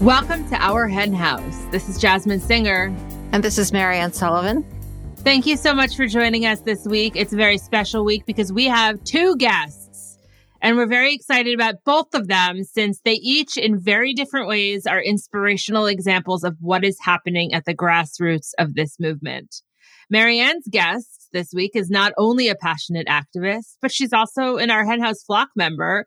Welcome to Our Hen House. This is Jasmin Singer. And this is Mariann Sullivan. Thank you so much for joining us this week. It's a very special week because we have two guests, and we're very excited about both of them since they each, in very different ways, are inspirational examples of what is happening at the grassroots of this movement. Mariann's guest this week is not only a passionate activist, but she's also an Our Hen House flock member.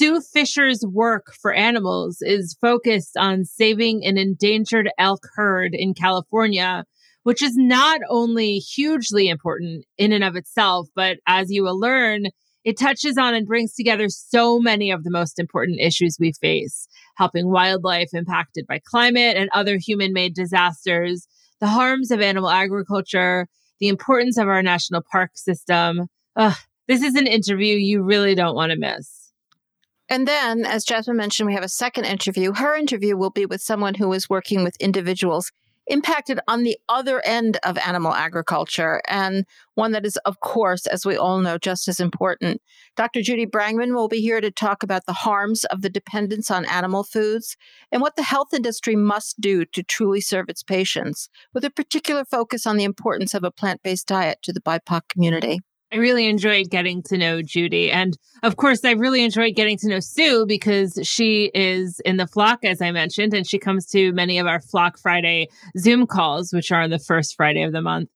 Sue Fisher's work for animals is focused on saving an endangered elk herd in California, which is not only hugely important in and of itself, but as you will learn, it touches on and brings together so many of the most important issues we face, helping wildlife impacted by climate and other human made disasters, the harms of animal agriculture, the importance of our national park system. Ugh, this is an interview you really don't want to miss. And then, as Jasmin mentioned, we have a second interview. Her interview will be with someone who is working with individuals impacted on the other end of animal agriculture, and one that is, of course, as we all know, just as important. Dr. Judy Brangman will be here to talk about the harms of the dependence on animal foods and what the health industry must do to truly serve its patients, with a particular focus on the importance of a plant based diet to the BIPOC community. I really enjoyed getting to know Judy. And of course, I really enjoyed getting to know Sue because she is in the flock, as I mentioned, and she comes to many of our Flock Friday Zoom calls, which are on the first Friday of the month.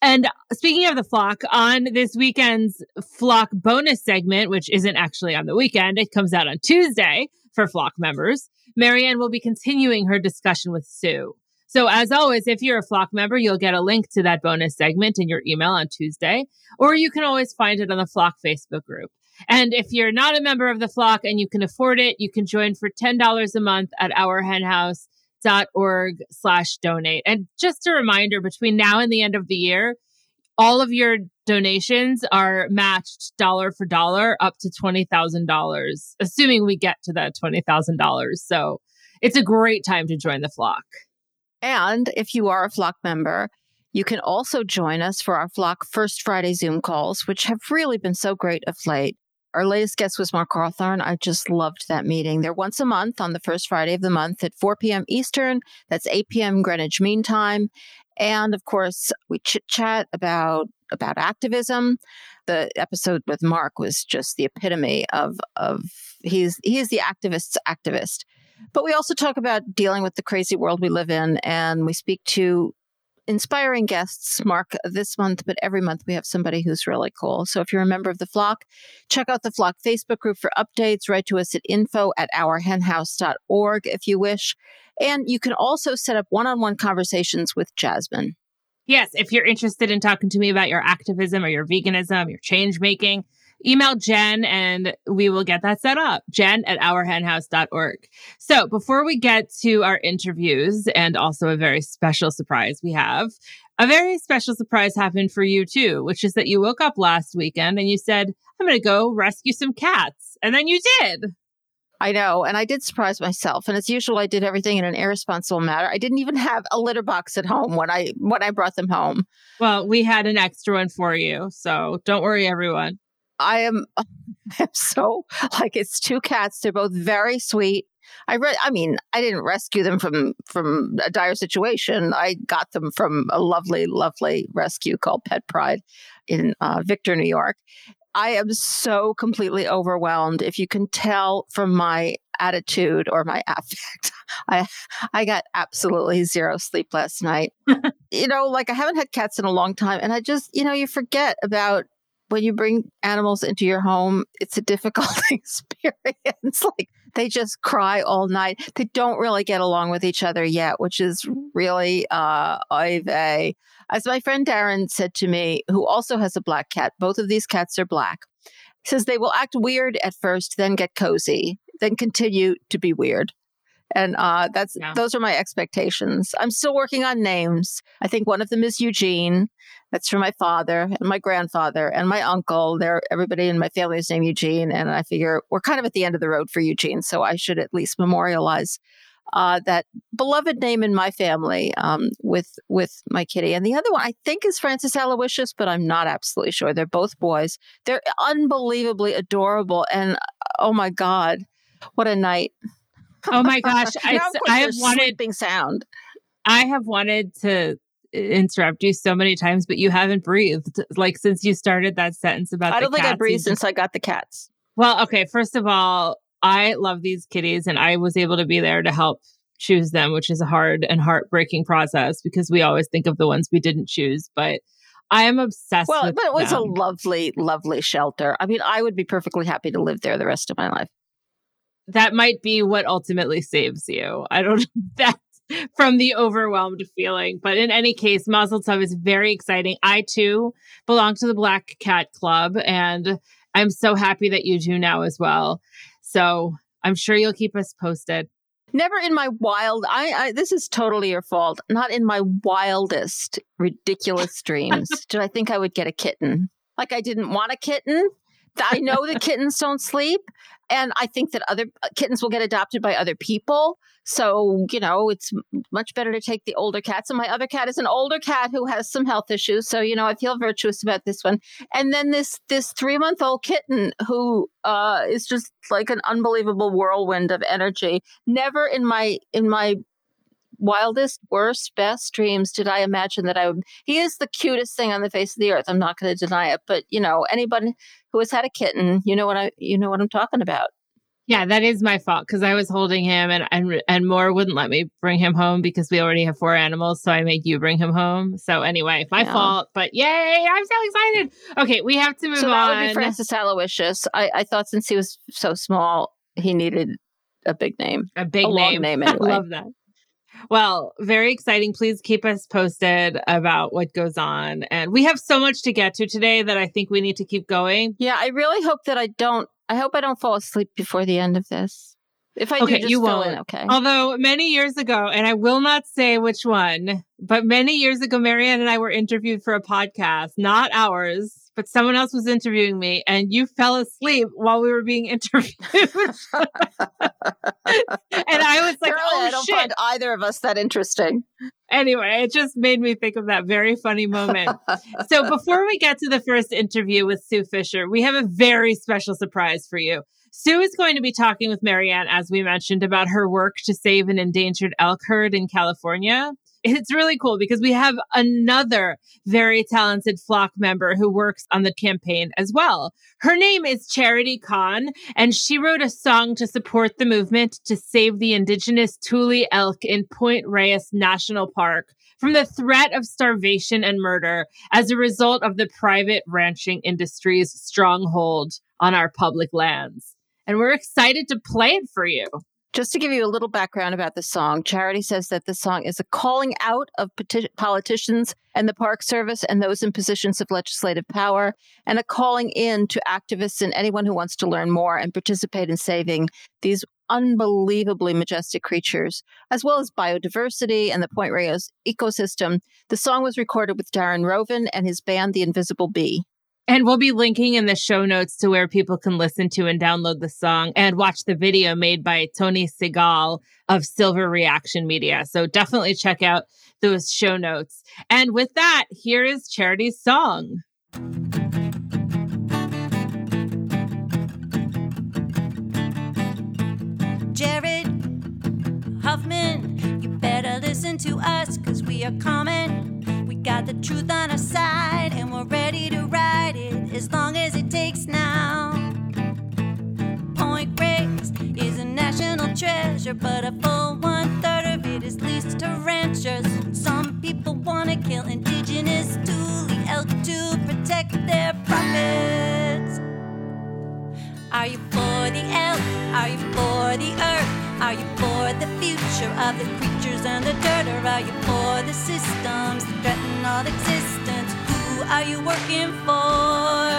And speaking of the flock, on this weekend's flock bonus segment, which isn't actually on the weekend, it comes out on Tuesday for flock members. Mariann will be continuing her discussion with Sue. So, as always, if you're a Flock member, you'll get a link to that bonus segment in your email on Tuesday, or you can always find it on the Flock Facebook group. And if you're not a member of the Flock and you can afford it, you can join for $10 a month at ourhenhouse.org slash donate. And just a reminder, between now and the end of the year, all of your donations are matched dollar for dollar up to $20,000, assuming we get to that $20,000. So it's a great time to join the flock. And if you are a Flock member, you can also join us for our Flock First Friday Zoom calls, which have really been so great of late. Our latest guest was Mark Hawthorne. I just loved that meeting. They're once a month on the first Friday of the month at 4 p.m. Eastern. That's 8 p.m. Greenwich Mean Time. And of course, we chit chat about about activism. The episode with Mark was just the epitome of of he's he is the activist's activist. But we also talk about dealing with the crazy world we live in, and we speak to inspiring guests, Mark, this month, but every month we have somebody who's really cool. So if you're a member of the Flock, check out the Flock Facebook group for updates. Write to us at info at ourhenhouse.org if you wish. And you can also set up one on one conversations with Jasmin. Yes, if you're interested in talking to me about your activism or your veganism, your change making, email Jen and we will get that set up. Jen at ourhenhouse.org. So before we get to our interviews and also a very special surprise we have, a very special surprise happened for you too, which is that you woke up last weekend and you said, I'm going to go rescue some cats. And then you did. I know. And I did surprise myself. And as usual, I did everything in an irresponsible manner. I didn't even have a litter box at home when I when I brought them home. Well, we had an extra one for you. So don't worry, everyone. I am I'm so like it's two cats. They're both very sweet. I read I mean, I didn't rescue them from from a dire situation. I got them from a lovely, lovely rescue called Pet Pride in uh, Victor, New York. I am so completely overwhelmed. If you can tell from my attitude or my affect, I I got absolutely zero sleep last night. you know, like I haven't had cats in a long time, and I just you know you forget about when you bring animals into your home, it's a difficult experience. like they just cry all night. They don't really get along with each other yet, which is really uh As my friend Darren said to me, who also has a black cat, both of these cats are black. Says they will act weird at first, then get cozy, then continue to be weird and uh, that's yeah. those are my expectations. I'm still working on names. I think one of them is Eugene. That's for my father and my grandfather and my uncle. There, everybody in my family is named Eugene, and I figure we're kind of at the end of the road for Eugene, so I should at least memorialize uh, that beloved name in my family um, with with my kitty. And the other one I think is Francis Aloysius, but I'm not absolutely sure. They're both boys. They're unbelievably adorable, and oh my god, what a night! Oh my gosh. I, Now, of course, I have wanted sleeping sound. I have wanted to interrupt you so many times, but you haven't breathed. Like since you started that sentence about I don't think I breathed since I got the cats. Well, okay. First of all, I love these kitties and I was able to be there to help choose them, which is a hard and heartbreaking process because we always think of the ones we didn't choose. But I am obsessed Well, but it was them. a lovely, lovely shelter. I mean, I would be perfectly happy to live there the rest of my life. That might be what ultimately saves you. I don't that from the overwhelmed feeling. But in any case, Mazel Tov is very exciting. I too belong to the Black Cat Club and I'm so happy that you do now as well. So I'm sure you'll keep us posted. Never in my wild. I, I this is totally your fault. Not in my wildest, ridiculous dreams did I think I would get a kitten. Like I didn't want a kitten. I know the kittens don't sleep, and I think that other uh, kittens will get adopted by other people. So you know, it's much better to take the older cats. And my other cat is an older cat who has some health issues. So you know, I feel virtuous about this one. And then this this three month old kitten who uh, is just like an unbelievable whirlwind of energy never in my in my wildest worst best dreams did i imagine that i would he is the cutest thing on the face of the earth i'm not going to deny it but you know anybody who has had a kitten you know what i you know what i'm talking about Yeah, that is my fault because I was holding him and and and Moore wouldn't let me bring him home because we already have four animals, so I made you bring him home. So anyway, my Yeah. fault. But yay, I'm so excited. Okay, we have to move on. so that would be francis aloysius I, I thought since he was so small he needed a big name A big a long name. name I anyway. love that. Well, very exciting. Please keep us posted about what goes on. And we have so much to get to today that I think we need to keep going. yeah i really hope that i don't i hope i don't fall asleep before the end of this if i Okay, do just you won't. okay Although many years ago, and I will not say which one, but many years ago, Mariann and I were interviewed for a podcast, not ours, but someone else was interviewing me, and you fell asleep while we were being interviewed. and I was like, Apparently, oh i don't shit. find either of us that interesting Anyway, it just made me think of that very funny moment. so before we get to the first interview with Sue Fisher, we have a very special surprise for you. Sue is going to be talking with Mariann, as we mentioned, about her work to save an endangered elk herd in California. It's really cool because we have another very talented flock member who works on the campaign as well. Her name is Charity Kahn, and she wrote a song to support the movement to save the indigenous Tule elk in Point Reyes National Park from the threat of starvation and murder as a result of the private ranching industry's stronghold on our public lands. And we're excited to play it for you. Just to give you a little background about the song, Charity says that the song is a calling out of peti- politicians and the Park Service and those in positions of legislative power, and a calling in to activists and anyone who wants to learn more and participate in saving these unbelievably majestic creatures, as well as biodiversity and the Point Reyes ecosystem. The song was recorded with Darren Rovin and his band, The Invisible Bee. And we'll be linking in the show notes to where people can listen to and download the song and watch the video made by Tony Segal of Silver Reaction Media. So definitely check out those show notes. And with that, here is Charity's song. Jared Huffman, you better listen to us, cause we are coming. Got the truth on our side, and we're ready to ride it as long as it takes now. Point Reyes is a national treasure, but a full one third of it is leased to ranchers. Some people wanna kill indigenous Tule elk to protect their profits. Are you for the elk? Are you for the earth? Are you for the future of the creatures and the dirt? Or are you for the systems that threaten Who are you working for?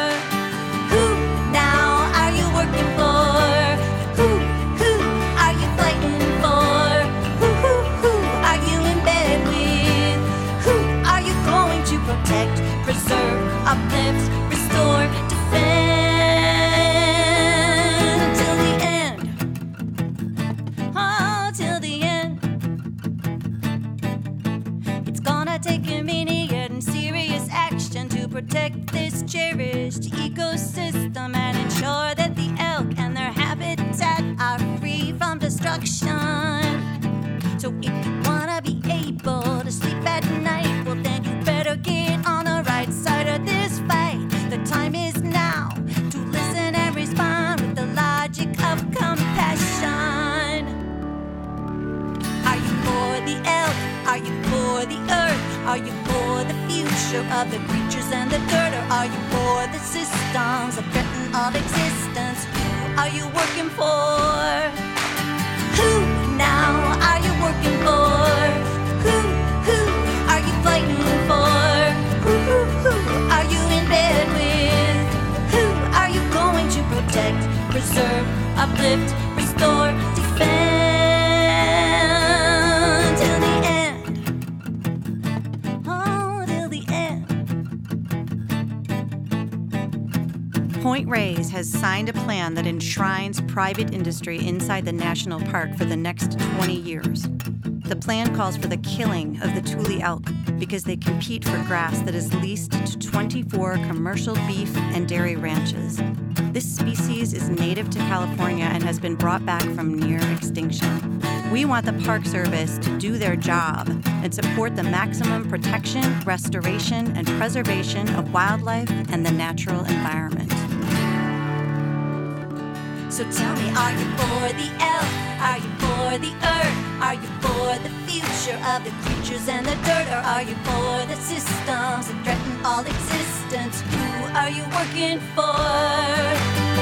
Who now are you working for? Who, who are you fighting for? Who, who, who are you in bed with? Who are you going to protect, preserve, uplift, restore, cherished ecosystem and ensure that the elk and their habitat are free from destruction. destruction. So if you wanna be able to sleep at night, well then you better get on the right side of this fight. The time is now to listen and respond with the logic of compassion. Are you for the elk? Are you for the earth? Are you future of the creatures and the dirt? Or are you for the systems that threaten all existence? Who are you working for? Who now are you working for? Who, who are you fighting for? Who, who, who are you in bed with? Who are you going to protect, preserve, uplift, restore, defend Point Reyes has signed a plan that enshrines private industry inside the national park for the next 20 years. The plan calls for the killing of the Tule elk because they compete for grass that is leased to 24 commercial beef and dairy ranches. This species is native to California and has been brought back from near extinction. We want the Park Service to do their job and support the maximum protection, restoration, and preservation of wildlife and the natural environment. So tell me, are you for the elk? Are you for the earth? Are you for the future of the creatures and the dirt? Or are you for the systems that threaten all existence? Who are you working for?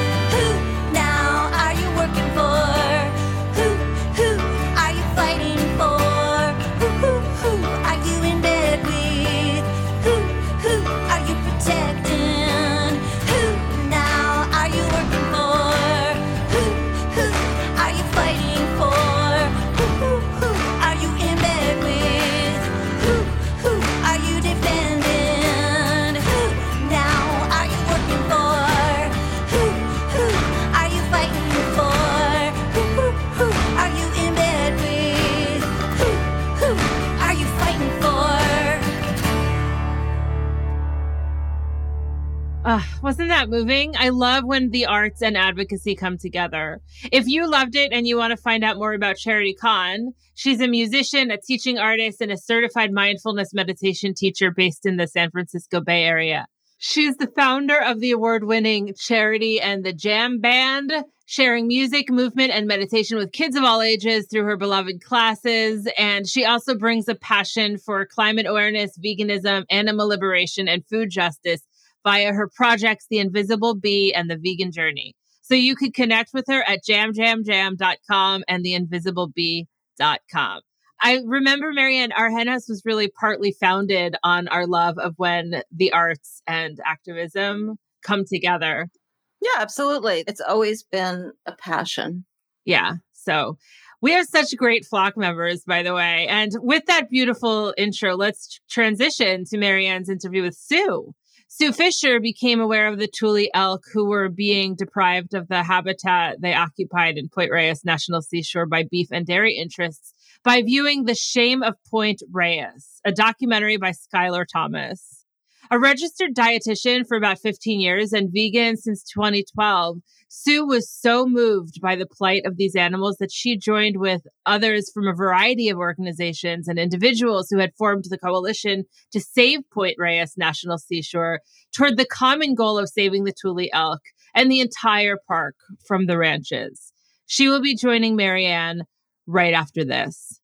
Wasn't that moving? I love when the arts and advocacy come together. If you loved it and you want to find out more about Charity Kahn, she's a musician, a teaching artist, and a certified mindfulness meditation teacher based in the San Francisco Bay Area. She's the founder of the award winning Charity and the Jam Band, sharing music, movement, and meditation with kids of all ages through her beloved classes. And she also brings a passion for climate awareness, veganism, animal liberation, and food justice via her projects, The Invisible Bee and The Vegan Journey. So you could connect with her at jamjamjam.com and theinvisiblebee.com. I remember, Mariann, our hen house was really partly founded on our love of when the arts and activism come together. Yeah, absolutely. It's always been a passion. Yeah. So we have such great flock members, by the way. And with that beautiful intro, let's transition to Mariann's interview with Sue. Sue Fisher became aware of the Tule elk who were being deprived of the habitat they occupied in Point Reyes National Seashore by beef and dairy interests by viewing The Shame of Point Reyes, a documentary by Skylar Thomas. A registered dietitian for about 15 years and vegan since 2012, Sue was so moved by the plight of these animals that she joined with others from a variety of organizations and individuals who had formed the coalition to save Point Reyes National Seashore toward the common goal of saving the Tule elk and the entire park from the ranches. She will be joining Mariann right after this.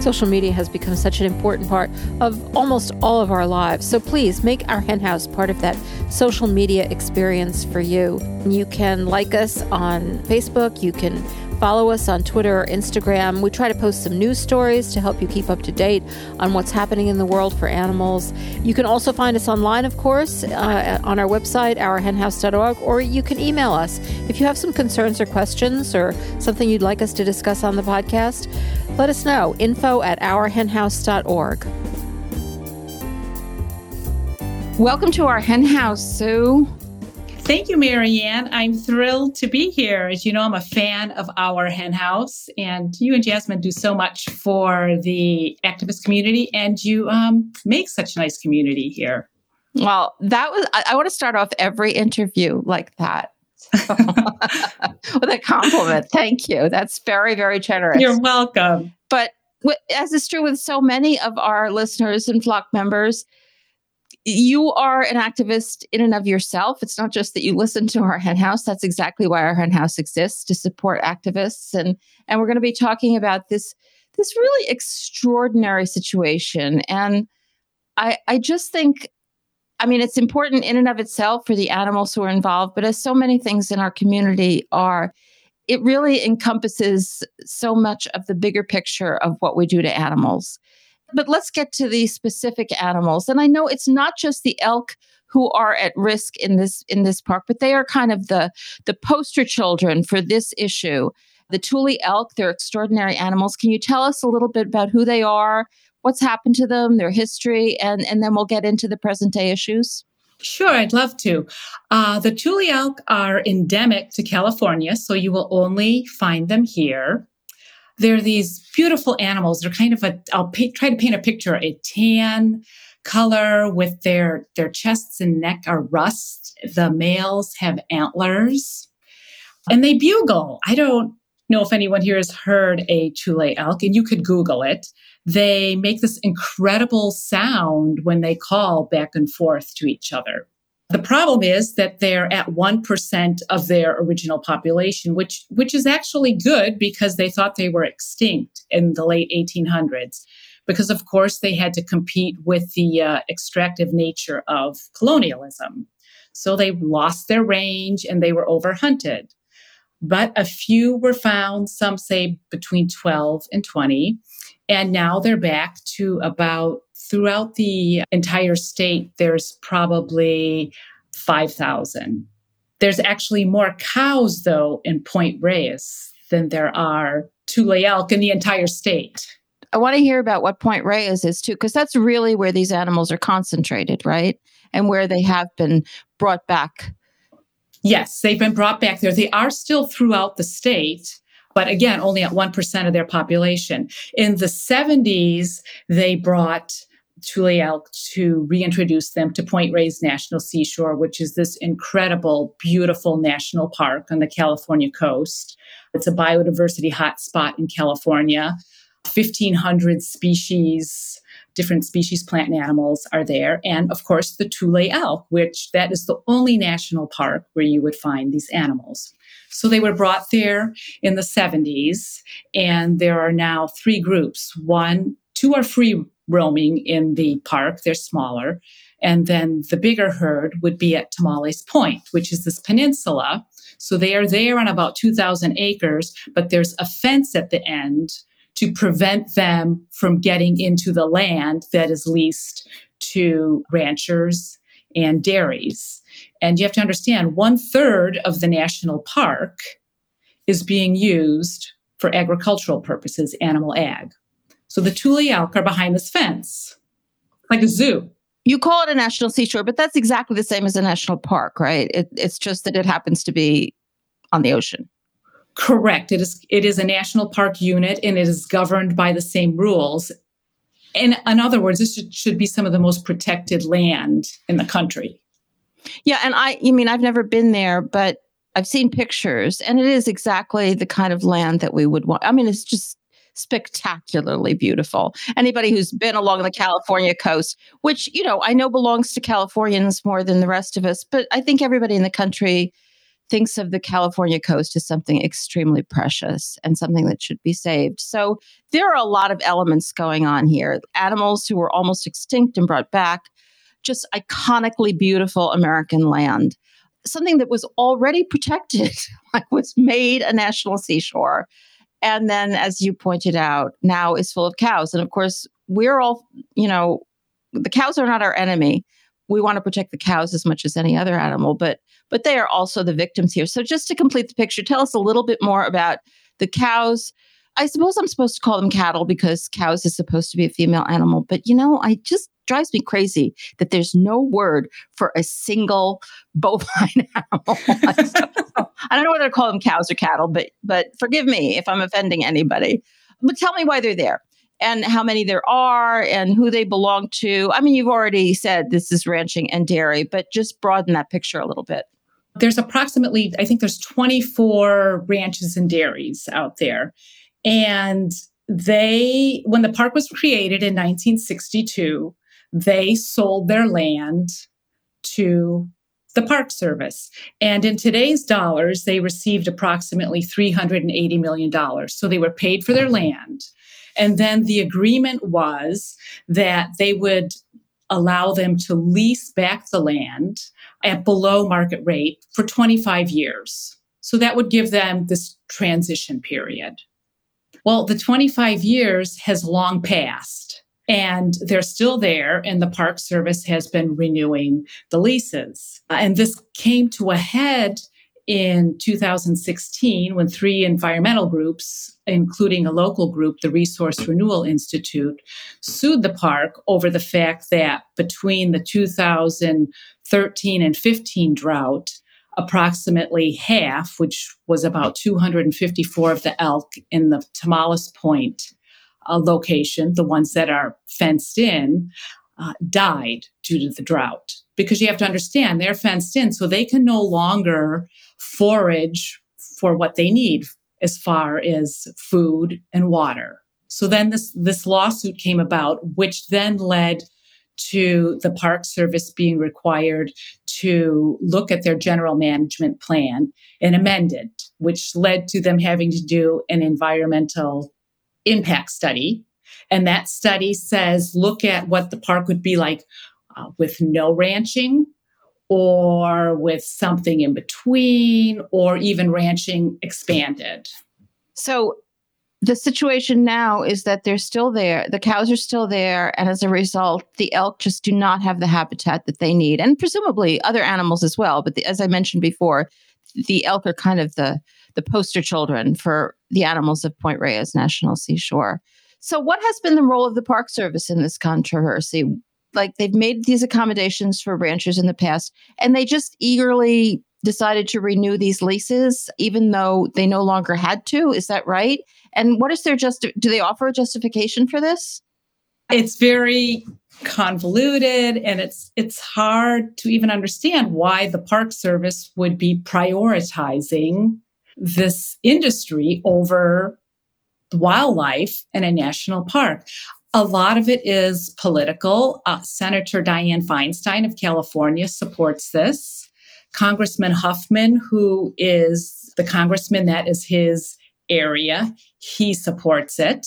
Social media has become such an important part of almost all of our lives. So please make our hen house part of that social media experience for you. You can like us on Facebook, you can follow us on Twitter or Instagram. We try to post some news stories to help you keep up to date on what's happening in the world for animals. You can also find us online, of course, uh, on our website, ourhenhouse.org, or you can email us. If you have some concerns or questions or something you'd like us to discuss on the podcast, let us know. Info at ourhenhouse.org. Welcome to our hen house, Sue. Thank you, Mariann. I'm thrilled to be here. As you know, I'm a fan of Our Hen House, and you and Jasmin do so much for the activist community, and you um, make such a nice community here. Well, that was, I, I want to start off every interview like that. with a compliment. Thank you. That's very, very generous. You're welcome. But as is true with so many of our listeners and flock members, you are an activist in and of yourself. It's not just that you listen to our hen house. That's exactly why our hen house exists to support activists. And and we're going to be talking about this this really extraordinary situation. And I I just think I mean, it's important in and of itself for the animals who are involved, but as so many things in our community are, it really encompasses so much of the bigger picture of what we do to animals. But let's get to the specific animals. And I know it's not just the elk who are at risk in this in this park, but they are kind of the the poster children for this issue. The Tule elk, they're extraordinary animals. Can you tell us a little bit about who they are, what's happened to them, their history, and, and then we'll get into the present day issues? Sure, I'd love to. Uh, the Tule elk are endemic to California, so you will only find them here. They're these beautiful animals. They're kind of a, I'll pay, try to paint a picture, a tan color with their, their chests and neck are rust. The males have antlers and they bugle. I don't know if anyone here has heard a Tule elk, and you could Google it they make this incredible sound when they call back and forth to each other. The problem is that they're at 1% of their original population, which, which is actually good because they thought they were extinct in the late 1800s. Because, of course, they had to compete with the uh, extractive nature of colonialism. So they lost their range and they were overhunted. But a few were found, some say between 12 and 20. And now they're back to about throughout the entire state, there's probably 5,000. There's actually more cows, though, in Point Reyes than there are Tule elk in the entire state. I want to hear about what Point Reyes is too, because that's really where these animals are concentrated, right? And where they have been brought back. Yes, they've been brought back there. They are still throughout the state, but again, only at 1% of their population. In the 70s, they brought Tule elk to reintroduce them to Point Reyes National Seashore, which is this incredible, beautiful national park on the California coast. It's a biodiversity hotspot in California. 1,500 species, different species, plant and animals are there. And of course, the Tule elk, which that is the only national park where you would find these animals. So they were brought there in the 70s, and there are now three groups. One, two are free roaming in the park, they're smaller. And then the bigger herd would be at Tomales Point, which is this peninsula. So they are there on about 2,000 acres, but there's a fence at the end to prevent them from getting into the land that is leased to ranchers and dairies. And you have to understand one third of the national park is being used for agricultural purposes, animal ag. So the Tule elk are behind this fence, like a zoo. You call it a national seashore, but that's exactly the same as a national park, right? It, it's just that it happens to be on the ocean. Correct. It is it is a national park unit and it is governed by the same rules. In, in other words, this should, should be some of the most protected land in the country. Yeah, and I, you mean, I've never been there, but I've seen pictures, and it is exactly the kind of land that we would want. I mean, it's just spectacularly beautiful. Anybody who's been along the California coast, which, you know, I know belongs to Californians more than the rest of us, but I think everybody in the country thinks of the California coast as something extremely precious and something that should be saved. So there are a lot of elements going on here. Animals who were almost extinct and brought back, just iconically beautiful American land. Something that was already protected, like was made a national seashore. And then, as you pointed out, now is full of cows. And of course, we're all, you know, the cows are not our enemy. We want to protect the cows as much as any other animal, but but they are also the victims here. So just to complete the picture, tell us a little bit more about the cows, I suppose I'm supposed to call them cattle because cows is supposed to be a female animal. But you know, I just drives me crazy that there's no word for a single bovine animal. I don't know whether to call them cows or cattle, but but forgive me if I'm offending anybody. But tell me why they're there. and how many there are and who they belong to? I mean, you've already said this is ranching and dairy, but just broaden that picture a little bit. There's approximately, I think there's 24 ranches and dairies out there. And they, when the park was created in 1962, they sold their land to the Park Service. And in today's dollars, they received approximately $380 million. So they were paid for their land. And then the agreement was that they would allow them to lease back the land at below market rate for 25 years. So that would give them this transition period. Well, the 25 years has long passed and they're still there, and the Park Service has been renewing the leases. And this came to a head in 2016 when three environmental groups, including a local group, the Resource Renewal Institute, sued the park over the fact that between the 2013 and 15 drought, approximately half, which was about 254 of the elk in the Tomales Point uh, location, the ones that are fenced in, uh, died due to the drought. Because you have to understand, they're fenced in, so they can no longer forage for what they need as far as food and water. So then this, this lawsuit came about, which then led to the Park Service being required to look at their general management plan and amend it, which led to them having to do an environmental impact study. And that study says look at what the park would be like uh, with no ranching or with something in between or even ranching expanded. So the situation now is that they're still there. The cows are still there. And as a result, the elk just do not have the habitat that they need. And presumably other animals as well. But the, as I mentioned before, the elk are kind of the, the poster children for the animals of Point Reyes National Seashore. So, what has been the role of the Park Service in this controversy? Like, they've made these accommodations for ranchers in the past, and they just eagerly decided to renew these leases, even though they no longer had to. Is that right? And what is their just? Do they offer a justification for this? It's very convoluted and it's it's hard to even understand why the park service would be prioritizing this industry over wildlife in a national park. A lot of it is political. Uh, Senator Dianne Feinstein of California supports this. Congressman Huffman, who is the congressman that is his area, he supports it.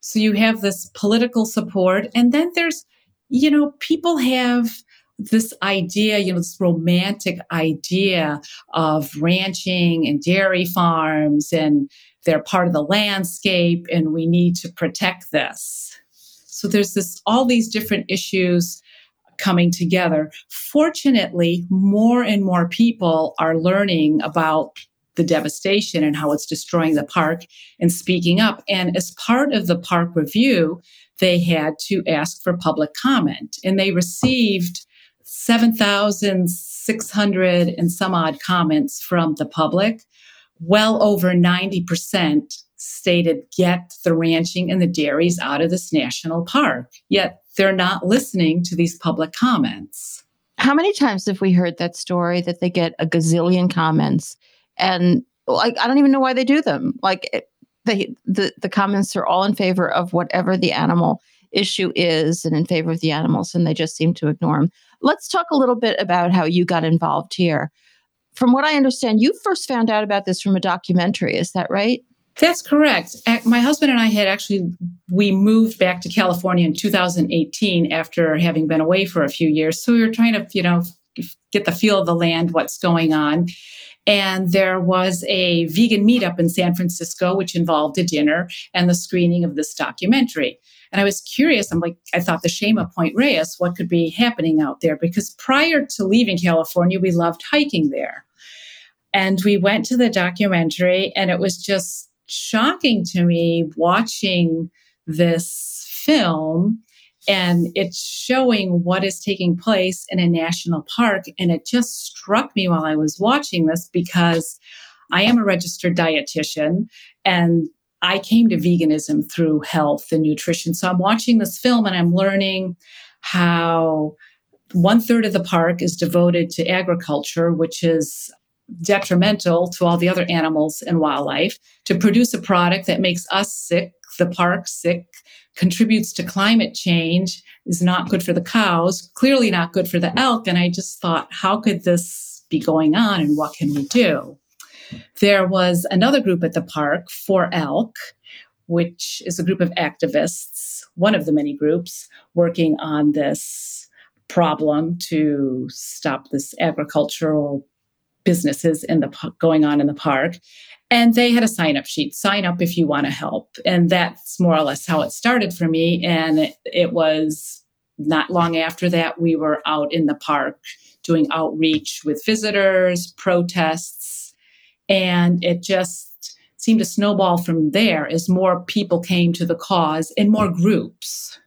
So you have this political support. And then there's, you know, people have this idea, you know, this romantic idea of ranching and dairy farms, and they're part of the landscape, and we need to protect this. So there's this all these different issues coming together. Fortunately, more and more people are learning about the devastation and how it's destroying the park and speaking up. And as part of the park review, they had to ask for public comment and they received 7,600 and some odd comments from the public. Well over 90% stated get the ranching and the dairies out of this national park. Yet they're not listening to these public comments. How many times have we heard that story that they get a gazillion comments and like I don't even know why they do them. Like it, they, the the comments are all in favor of whatever the animal issue is and in favor of the animals, and they just seem to ignore them. Let's talk a little bit about how you got involved here. From what I understand, you first found out about this from a documentary. Is that right? That's correct. My husband and I had actually we moved back to California in 2018 after having been away for a few years. So we were trying to, you know, get the feel of the land, what's going on. And there was a vegan meetup in San Francisco, which involved a dinner and the screening of this documentary. And I was curious. I'm like, I thought the shame of Point Reyes, what could be happening out there? Because prior to leaving California, we loved hiking there. And we went to the documentary, and it was just shocking to me watching this film and it's showing what is taking place in a national park. And it just struck me while I was watching this because I am a registered dietitian and I came to veganism through health and nutrition. So I'm watching this film and I'm learning how one third of the park is devoted to agriculture, which is detrimental to all the other animals and wildlife, to produce a product that makes us sick, the park sick, contributes to climate change, is not good for the cows, clearly not good for the elk. And I just thought, how could this be going on and what can we do? There was another group at the park, For Elk, which is a group of activists, one of the many groups working on this problem to stop this agricultural businesses in the going on in the park. And they had a sign up sheet sign up if you want to help. And that's more or less how it started for me. And it, it, was not long after that we were out in the park doing outreach with visitors protests and it just seemed to snowball from there as more people came to the cause and more groups.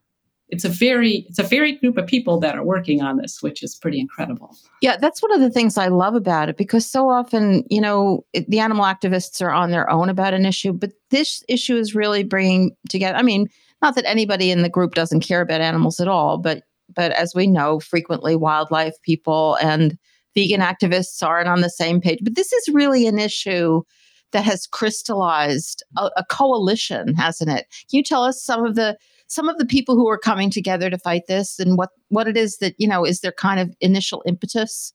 It's a very it's a very group of people that are working on this which is pretty incredible. Yeah that's one of the things i love about it because so often you know it, the animal activists are on their own about an issue but this issue is really bringing together i mean not that anybody in the group doesn't care about animals at all but but as we know frequently wildlife people and vegan activists aren't on the same page. But this is really an issue that has crystallized a, a coalition hasn't it? Can you tell us some of the some of the people who are coming together to fight this and what what it is that you know is their kind of initial impetus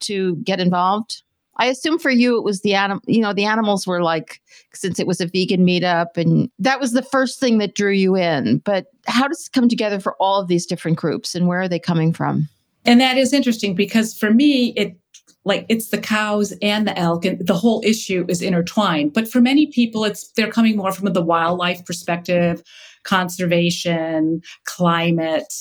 to get involved? I assume for you it was the animal you know the animals were like since it was a vegan meetup and that was the first thing that drew you in. But how does it come together for all of these different groups and where are they coming from and that is interesting because for me it like it's the cows and the elk and the whole issue is intertwined but for many people it's they're coming more from the wildlife perspective conservation, climate.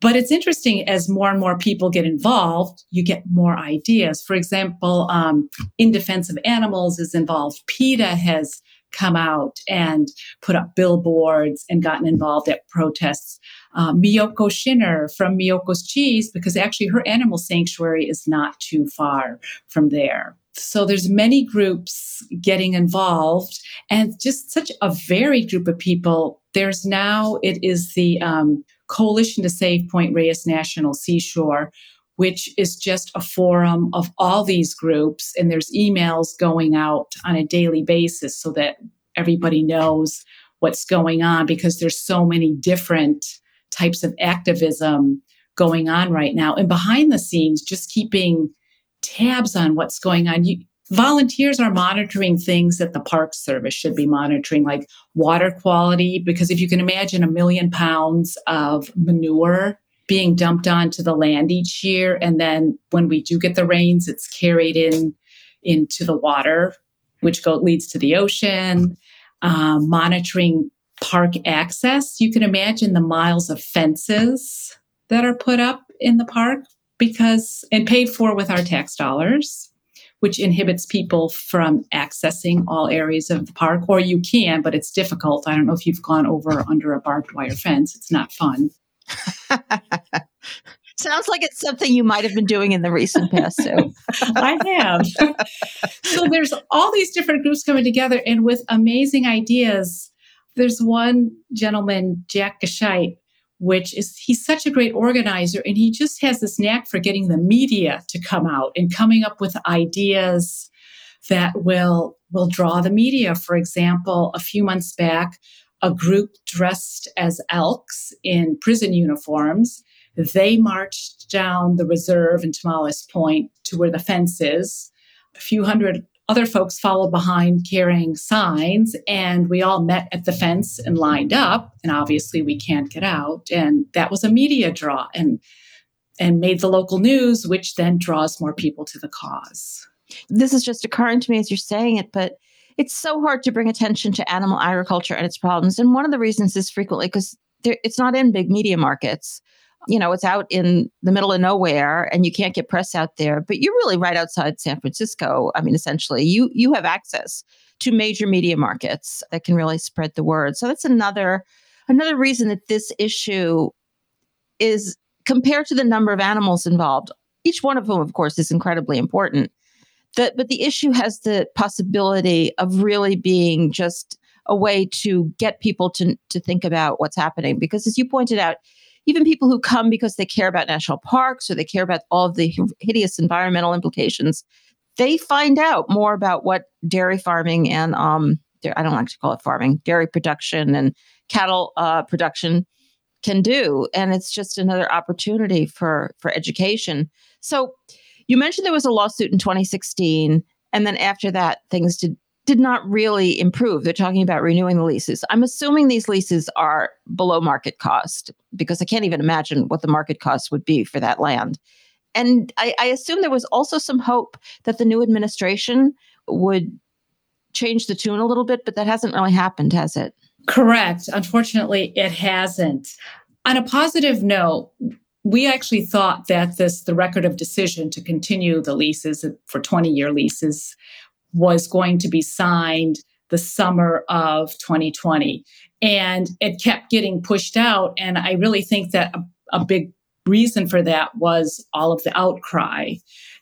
But it's interesting as more and more people get involved, you get more ideas. For example, um, In Defense of Animals is involved. PETA has come out and put up billboards and gotten involved at protests. Uh, Miyoko Schinner from Miyoko's Cheese, because actually her animal sanctuary is not too far from there. So there's many groups getting involved and just such a varied group of people. There's now it is the um, coalition to save point reyes national seashore which is just a forum of all these groups and there's emails going out on a daily basis so that everybody knows what's going on because there's so many different types of activism going on right now and behind the scenes just keeping tabs on what's going on. You, volunteers are monitoring things that the Park Service should be monitoring, like water quality, because if you can imagine a million pounds of manure being dumped onto the land each year, and then when we do get the rains, it's carried in into the water, which go, leads to the ocean. Um, monitoring park access, you can imagine the miles of fences that are put up in the park because and paid for with our tax dollars which inhibits people from accessing all areas of the park or you can but it's difficult i don't know if you've gone over under a barbed wire fence it's not fun Sounds like it's something you might have been doing in the recent past, too. I have. so there's all these different groups coming together and with amazing ideas. There's one gentleman, Jack Gescheidt, which is he's such a great organizer and he just has this knack for getting the media to come out and coming up with ideas that will will draw the media. For example a few months back a group dressed as elks in prison uniforms they marched down the reserve in Tomales Point to where the fence is. A few hundred other folks followed behind carrying signs, and we all met at the fence and lined up. And obviously, we can't get out. And that was a media draw and, and made the local news, which then draws more people to the cause. This is just occurring to me as you're saying it, but it's so hard to bring attention to animal agriculture and its problems. And one of the reasons is frequently because it's not in big media markets you know, it's out in the middle of nowhere and you can't get press out there, but you're really right outside San Francisco. I mean, essentially, you you have access to major media markets that can really spread the word. So that's another another reason that this issue is compared to the number of animals involved, each one of whom, of course, is incredibly important. The, but the issue has the possibility of really being just a way to get people to to think about what's happening because as you pointed out even people who come because they care about national parks or they care about all of the hideous environmental implications they find out more about what dairy farming and um I don't like to call it farming, dairy production and cattle uh, production can do, and it's just another opportunity for for education. So, you mentioned there was a lawsuit in 2016, and then after that, things did did not really improve. They're talking about renewing the leases. I'm assuming these leases are below market cost because I can't even imagine what the market cost would be for that land and I, I assume there was also some hope that the new administration would change the tune a little bit, but that hasn't really happened, has it? Correct. Unfortunately, it hasn't. On a positive note, we actually thought that this the record of decision to continue the leases for 20 year leases was going to be signed the summer of 2020 and it kept getting pushed out and i really think that a, a big reason for that was all of the outcry.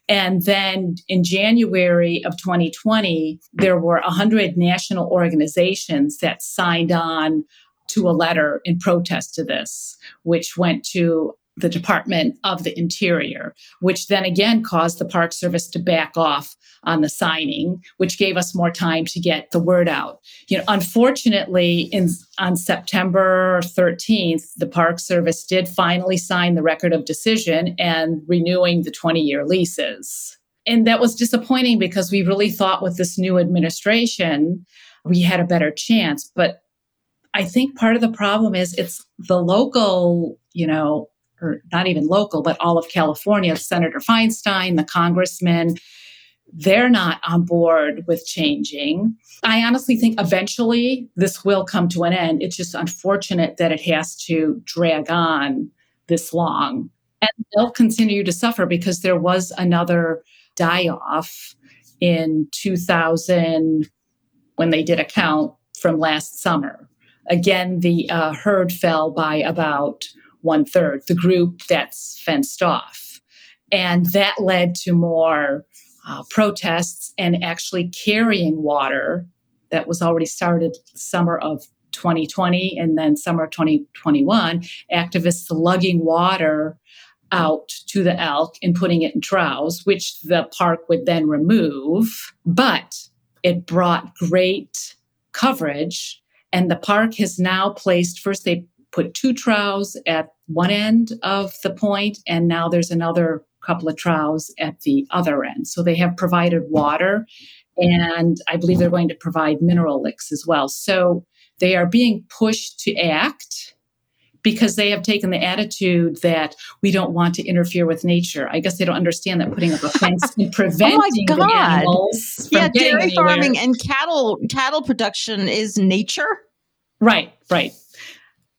And then in January of 2020, there were 100 national organizations that signed on to a letter in protest to this, which went to the Department of the Interior, which then again caused the Park Service to back off on the signing, which gave us more time to get the word out. You know, unfortunately, in on September 13th, the Park Service did finally sign the record of decision and renewing the 20-year leases. And that was disappointing because we really thought with this new administration, we had a better chance. But I think part of the problem is it's the local, you know, or not even local, but all of California, Senator Feinstein, the congressman, they're not on board with changing. I honestly think eventually this will come to an end. It's just unfortunate that it has to drag on this long. And they'll continue to suffer because there was another die off in 2000 when they did a count from last summer. Again, the uh, herd fell by about one third, the group that's fenced off. And that led to more uh, protests and actually carrying water that was already started summer of 2020 and then summer 2021 activists lugging water out to the elk and putting it in troughs which the park would then remove but it brought great coverage and the park has now placed first they put two troughs at one end of the point, and now there's another couple of troughs at the other end. So they have provided water, and I believe they're going to provide mineral licks as well. So they are being pushed to act because they have taken the attitude that we don't want to interfere with nature. I guess they don't understand that putting up a fence and oh preventing oh the animals from yeah, dairy anywhere. farming and cattle cattle production is nature. Right, right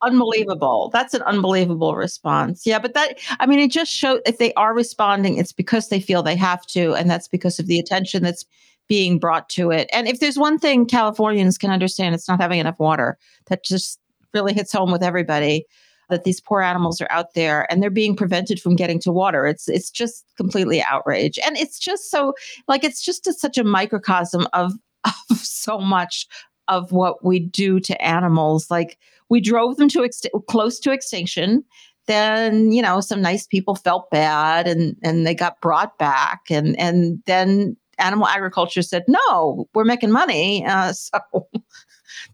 unbelievable. That's an unbelievable response. Yeah, but that I mean it just shows if they are responding it's because they feel they have to and that's because of the attention that's being brought to it. And if there's one thing Californians can understand it's not having enough water. That just really hits home with everybody that these poor animals are out there and they're being prevented from getting to water. It's it's just completely outrage. And it's just so like it's just a, such a microcosm of of so much of what we do to animals like we drove them to close to extinction. Then you know some nice people felt bad and and they got brought back. And and then animal agriculture said no we're making money. Uh, so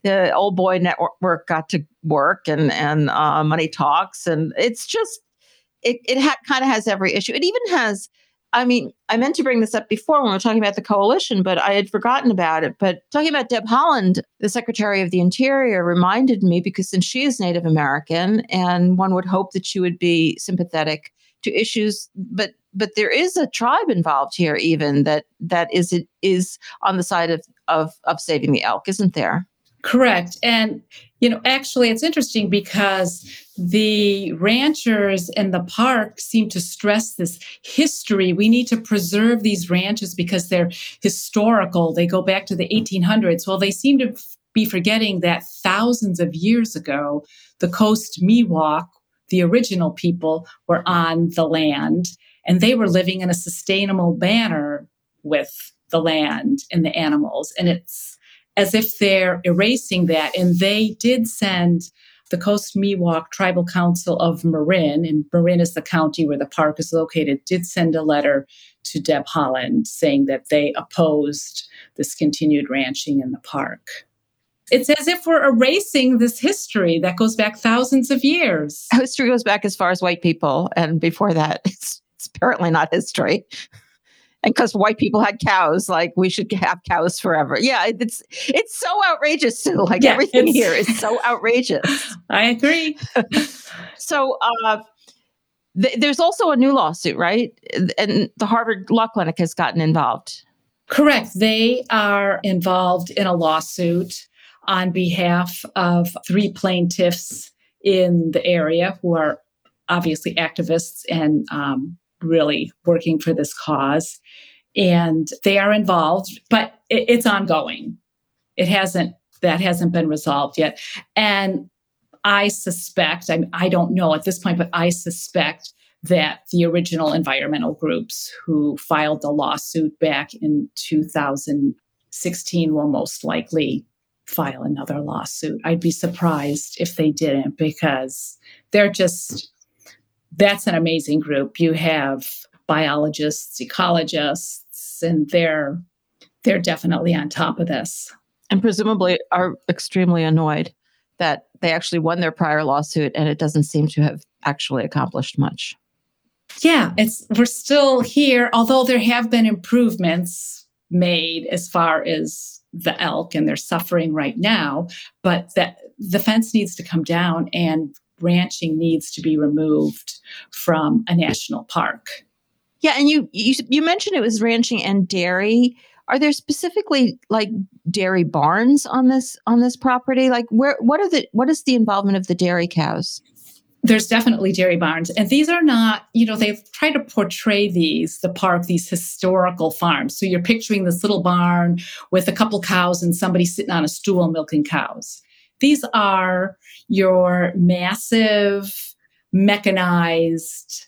the old boy network got to work and and uh, money talks. And it's just it it ha- kind of has every issue. It even has I mean, I meant to bring this up before when we were talking about the coalition, but I had forgotten about it. But talking about Deb Haaland, the Secretary of the Interior, reminded me because since she is Native American, and one would hope that she would be sympathetic to issues, but but there is a tribe involved here, even that that is is on the side of of of saving the elk, isn't there? Correct. And, you know, actually, it's interesting because the ranchers in the park seem to stress this history. We need to preserve these ranches because they're historical. They go back to the 1800s. Well, they seem to be forgetting that thousands of years ago, the Coast Miwok, the original people, were on the land and they were living in a sustainable manner with the land and the animals. And it's as if they're erasing that. And they did send the Coast Miwok Tribal Council of Marin, and Marin is the county where the park is located, did send a letter to Deb Haaland saying that they opposed this continued ranching in the park. It's as if we're erasing this history that goes back thousands of years. History goes back as far as white people, and before that, it's, it's apparently not history. And because white people had cows, like we should have cows forever. Yeah, it's it's so outrageous, Sue. Like yeah, everything here is so outrageous. I agree. so uh, th- there's also a new lawsuit, right? And the Harvard Law Clinic has gotten involved. Correct. They are involved in a lawsuit on behalf of three plaintiffs in the area who are obviously activists and um, really working for this cause. And they are involved, but it, it's ongoing. It hasn't, that hasn't been resolved yet. And I suspect, I, I don't know at this point, but I suspect that the original environmental groups who filed the lawsuit back in 2016 will most likely file another lawsuit. I'd be surprised if they didn't because they're just, that's an amazing group. You have biologists, ecologists, and they're they're definitely on top of this. And presumably are extremely annoyed that they actually won their prior lawsuit and it doesn't seem to have actually accomplished much. Yeah, it's we're still here, although there have been improvements made as far as the elk and they're suffering right now, but that the fence needs to come down and ranching needs to be removed from a national park. Yeah, and you you you mentioned it was ranching and dairy. Are there specifically like dairy barns on this on this property? Like where what are the what is the involvement of the dairy cows? there's definitely dairy barns and these are not you know they try to portray these the park these historical farms so you're picturing this little barn with a couple cows and somebody sitting on a stool milking cows these are your massive mechanized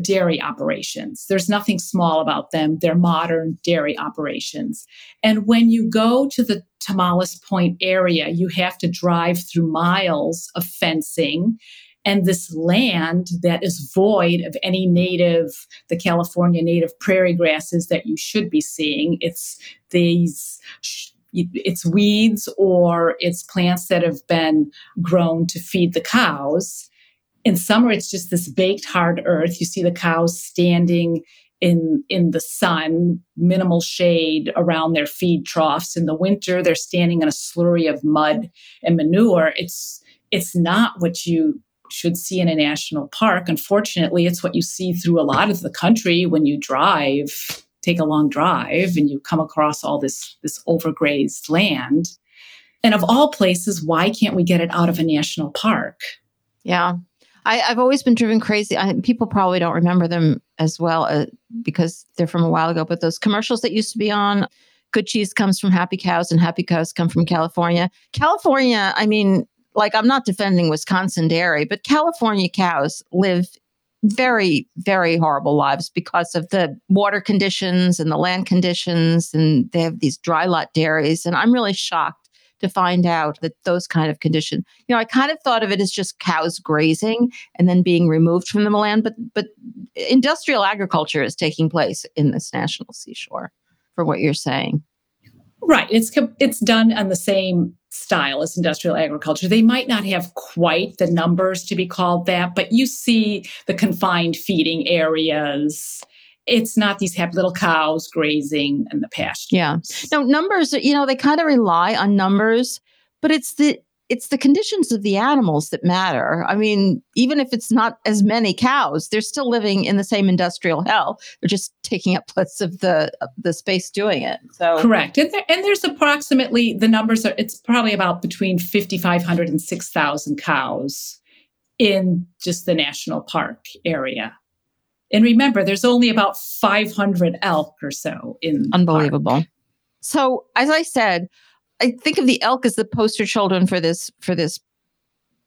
dairy operations. There's nothing small about them. They're modern dairy operations. And when you go to the Tomales Point area you have to drive through miles of fencing and this land that is void of any native, the California native prairie grasses that you should be seeing. It's these it's weeds or it's plants that have been grown to feed the cows. In summer, it's just this baked hard earth. You see the cows standing in in the sun, minimal shade around their feed troughs. In the winter, they're standing in a slurry of mud and manure. It's it's not what you should see in a national park. Unfortunately, it's what you see through a lot of the country when you drive, take a long drive, and you come across all this, this overgrazed land. And of all places, why can't we get it out of a national park? Yeah. I, have always been driven crazy. I, people probably don't remember them as well uh, because they're from a while ago, but those commercials that used to be on, good cheese comes from happy cows and happy cows come from California. California, I mean, like I'm not defending Wisconsin dairy, but California cows live very, very horrible lives because of the water conditions and the land conditions. And they have these dry lot dairies. And I'm really shocked to find out that those kind of conditions, you know, I kind of thought of it as just cows grazing and then being removed from the land, but but industrial agriculture is taking place in this national seashore for what you're saying. Right. It's it's done on the same style as industrial agriculture. They might not have quite the numbers to be called that, but you see the confined feeding areas. It's not these happy little cows grazing in the pasture. Yeah. No, numbers, you know, they kind of rely on numbers, but it's the it's the conditions of the animals that matter. I mean, even if it's not as many cows, they're still living in the same industrial hell. They're just taking up lots of the the space doing it. So correct, and, there, and there's approximately the numbers are. It's probably about between fifty five hundred and six thousand cows in just the national park area. And remember, there's only about 500 elk or so in unbelievable. So, as I said, I think of the elk as the poster children for this for this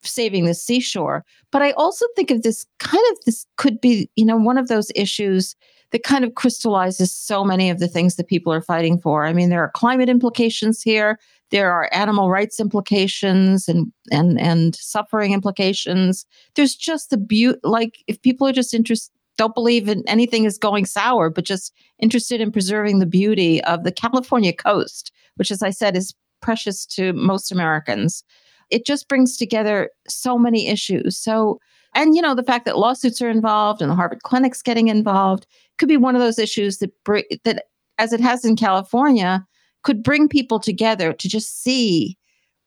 saving the seashore. But I also think of this kind of this could be, you know, one of those issues that kind of crystallizes so many of the things that people are fighting for. I mean, there are climate implications here. There are animal rights implications and and and suffering implications. There's just the beauty. Like if people are just interested, don't believe in anything is going sour, but just interested in preserving the beauty of the California coast, which, as I said, is precious to most Americans. It just brings together so many issues. So, and you know, the fact that lawsuits are involved and the Harvard clinics getting involved could be one of those issues that that, as it has in California, could bring people together to just see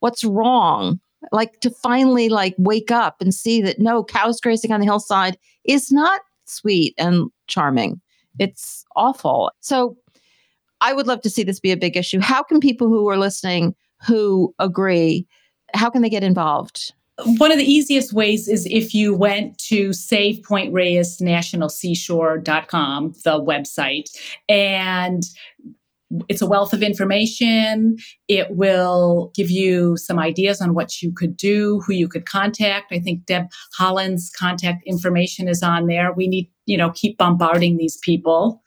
what's wrong like to finally like wake up and see that no cows grazing on the hillside is not sweet and charming it's awful so i would love to see this be a big issue how can people who are listening who agree how can they get involved one of the easiest ways is if you went to save point reyes the website and it's a wealth of information. It will give you some ideas on what you could do, who you could contact. I think Deb Haaland's contact information is on there. We need, you know, keep bombarding these people.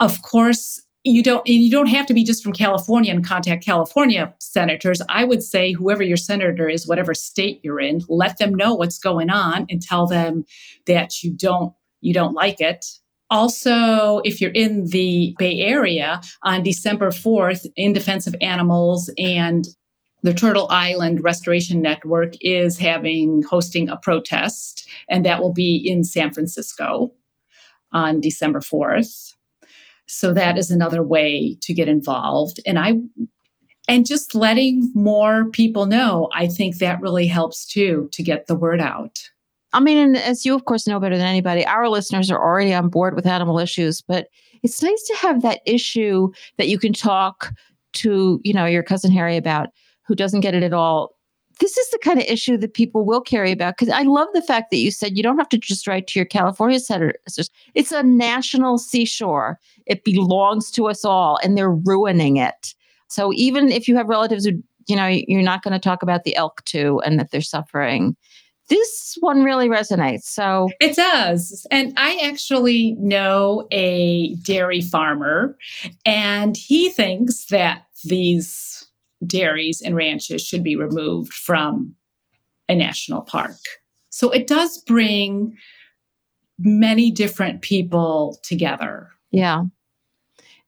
Of course, you don't you don't have to be just from California and contact California senators. I would say whoever your senator is, whatever state you're in, let them know what's going on and tell them that you don't you don't like it also, if you're in the Bay Area on December 4th, In Defense of Animals and the Turtle Island Restoration Network is having hosting a protest, and that will be in San Francisco on December 4th. So that is another way to get involved. And I and just letting more people know, I think that really helps too to get the word out. I mean, and as you, of course, know better than anybody, our listeners are already on board with animal issues, but it's nice to have that issue that you can talk to, you know, your cousin Harry about who doesn't get it at all. This is the kind of issue that people will carry about because I love the fact that you said you don't have to just write to your California senators. It's a national seashore. It belongs to us all, and they're ruining it. So even if you have relatives who, you know, you're not going to talk about the elk too and that they're suffering this one really resonates. So it does. And I actually know a dairy farmer, and he thinks that these dairies and ranches should be removed from a national park. So it does bring many different people together. Yeah.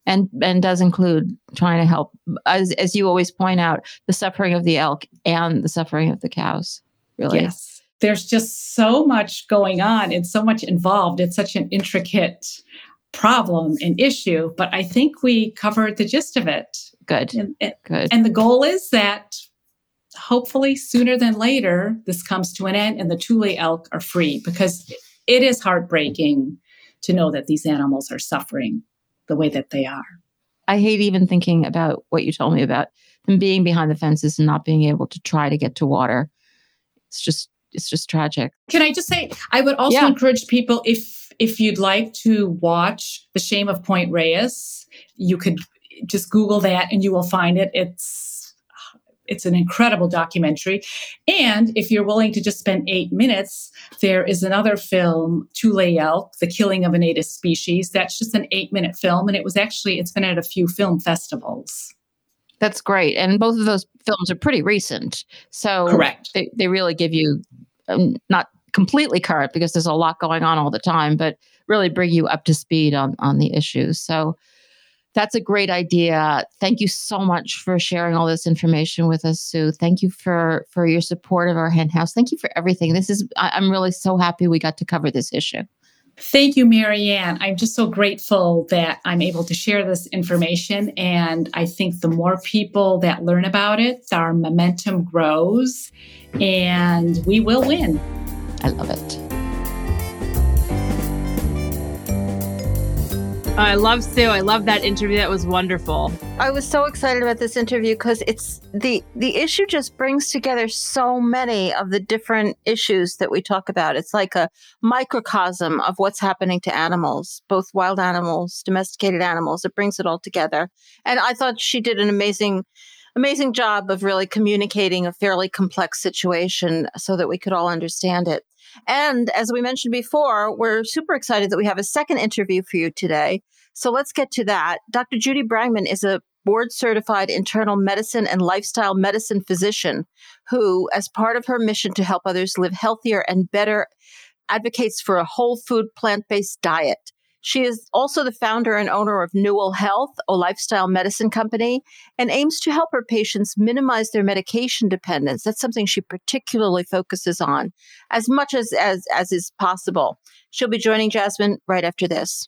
And and does include trying to help as as you always point out, the suffering of the elk and the suffering of the cows. Really. Yes there's just so much going on and so much involved. It's such an intricate problem and issue, but I think we covered the gist of it. Good. And, and, Good. And the goal is that hopefully sooner than later, this comes to an end and the Tule elk are free because it is heartbreaking to know that these animals are suffering the way that they are. I hate even thinking about what you told me about them being behind the fences and not being able to try to get to water. It's just it's just tragic. Can I just say I would also yeah. encourage people if if you'd like to watch The Shame of Point Reyes, you could just Google that and you will find it. It's it's an incredible documentary. And if you're willing to just spend eight minutes, there is another film, Tule Elk, The Killing of a Native Species. That's just an eight minute film. And it was actually, it's been at a few film festivals. That's great. And both of those films are pretty recent. So correct. They, they really give you um, not completely current because there's a lot going on all the time, but really bring you up to speed on, on the issues. So that's a great idea. Thank you so much for sharing all this information with us, Sue. Thank you for for your support of our hen house. Thank you for everything. This is I, I'm really so happy we got to cover this issue. Thank you, Mariann. I'm just so grateful that I'm able to share this information. And I think the more people that learn about it, our momentum grows and we will win. I love it. I love Sue. I love that interview. That was wonderful. I was so excited about this interview because it's the the issue just brings together so many of the different issues that we talk about. It's like a microcosm of what's happening to animals, both wild animals, domesticated animals. It brings it all together. And I thought she did an amazing amazing job of really communicating a fairly complex situation so that we could all understand it. And as we mentioned before, we're super excited that we have a second interview for you today. So let's get to that. Dr. Judy Brangman is a board certified internal medicine and lifestyle medicine physician who, as part of her mission to help others live healthier and better, advocates for a whole food plant based diet. She is also the founder and owner of Newell Health, a lifestyle medicine company, and aims to help her patients minimize their medication dependence. That's something she particularly focuses on as much as, as, as is possible. She'll be joining Jasmin right after this.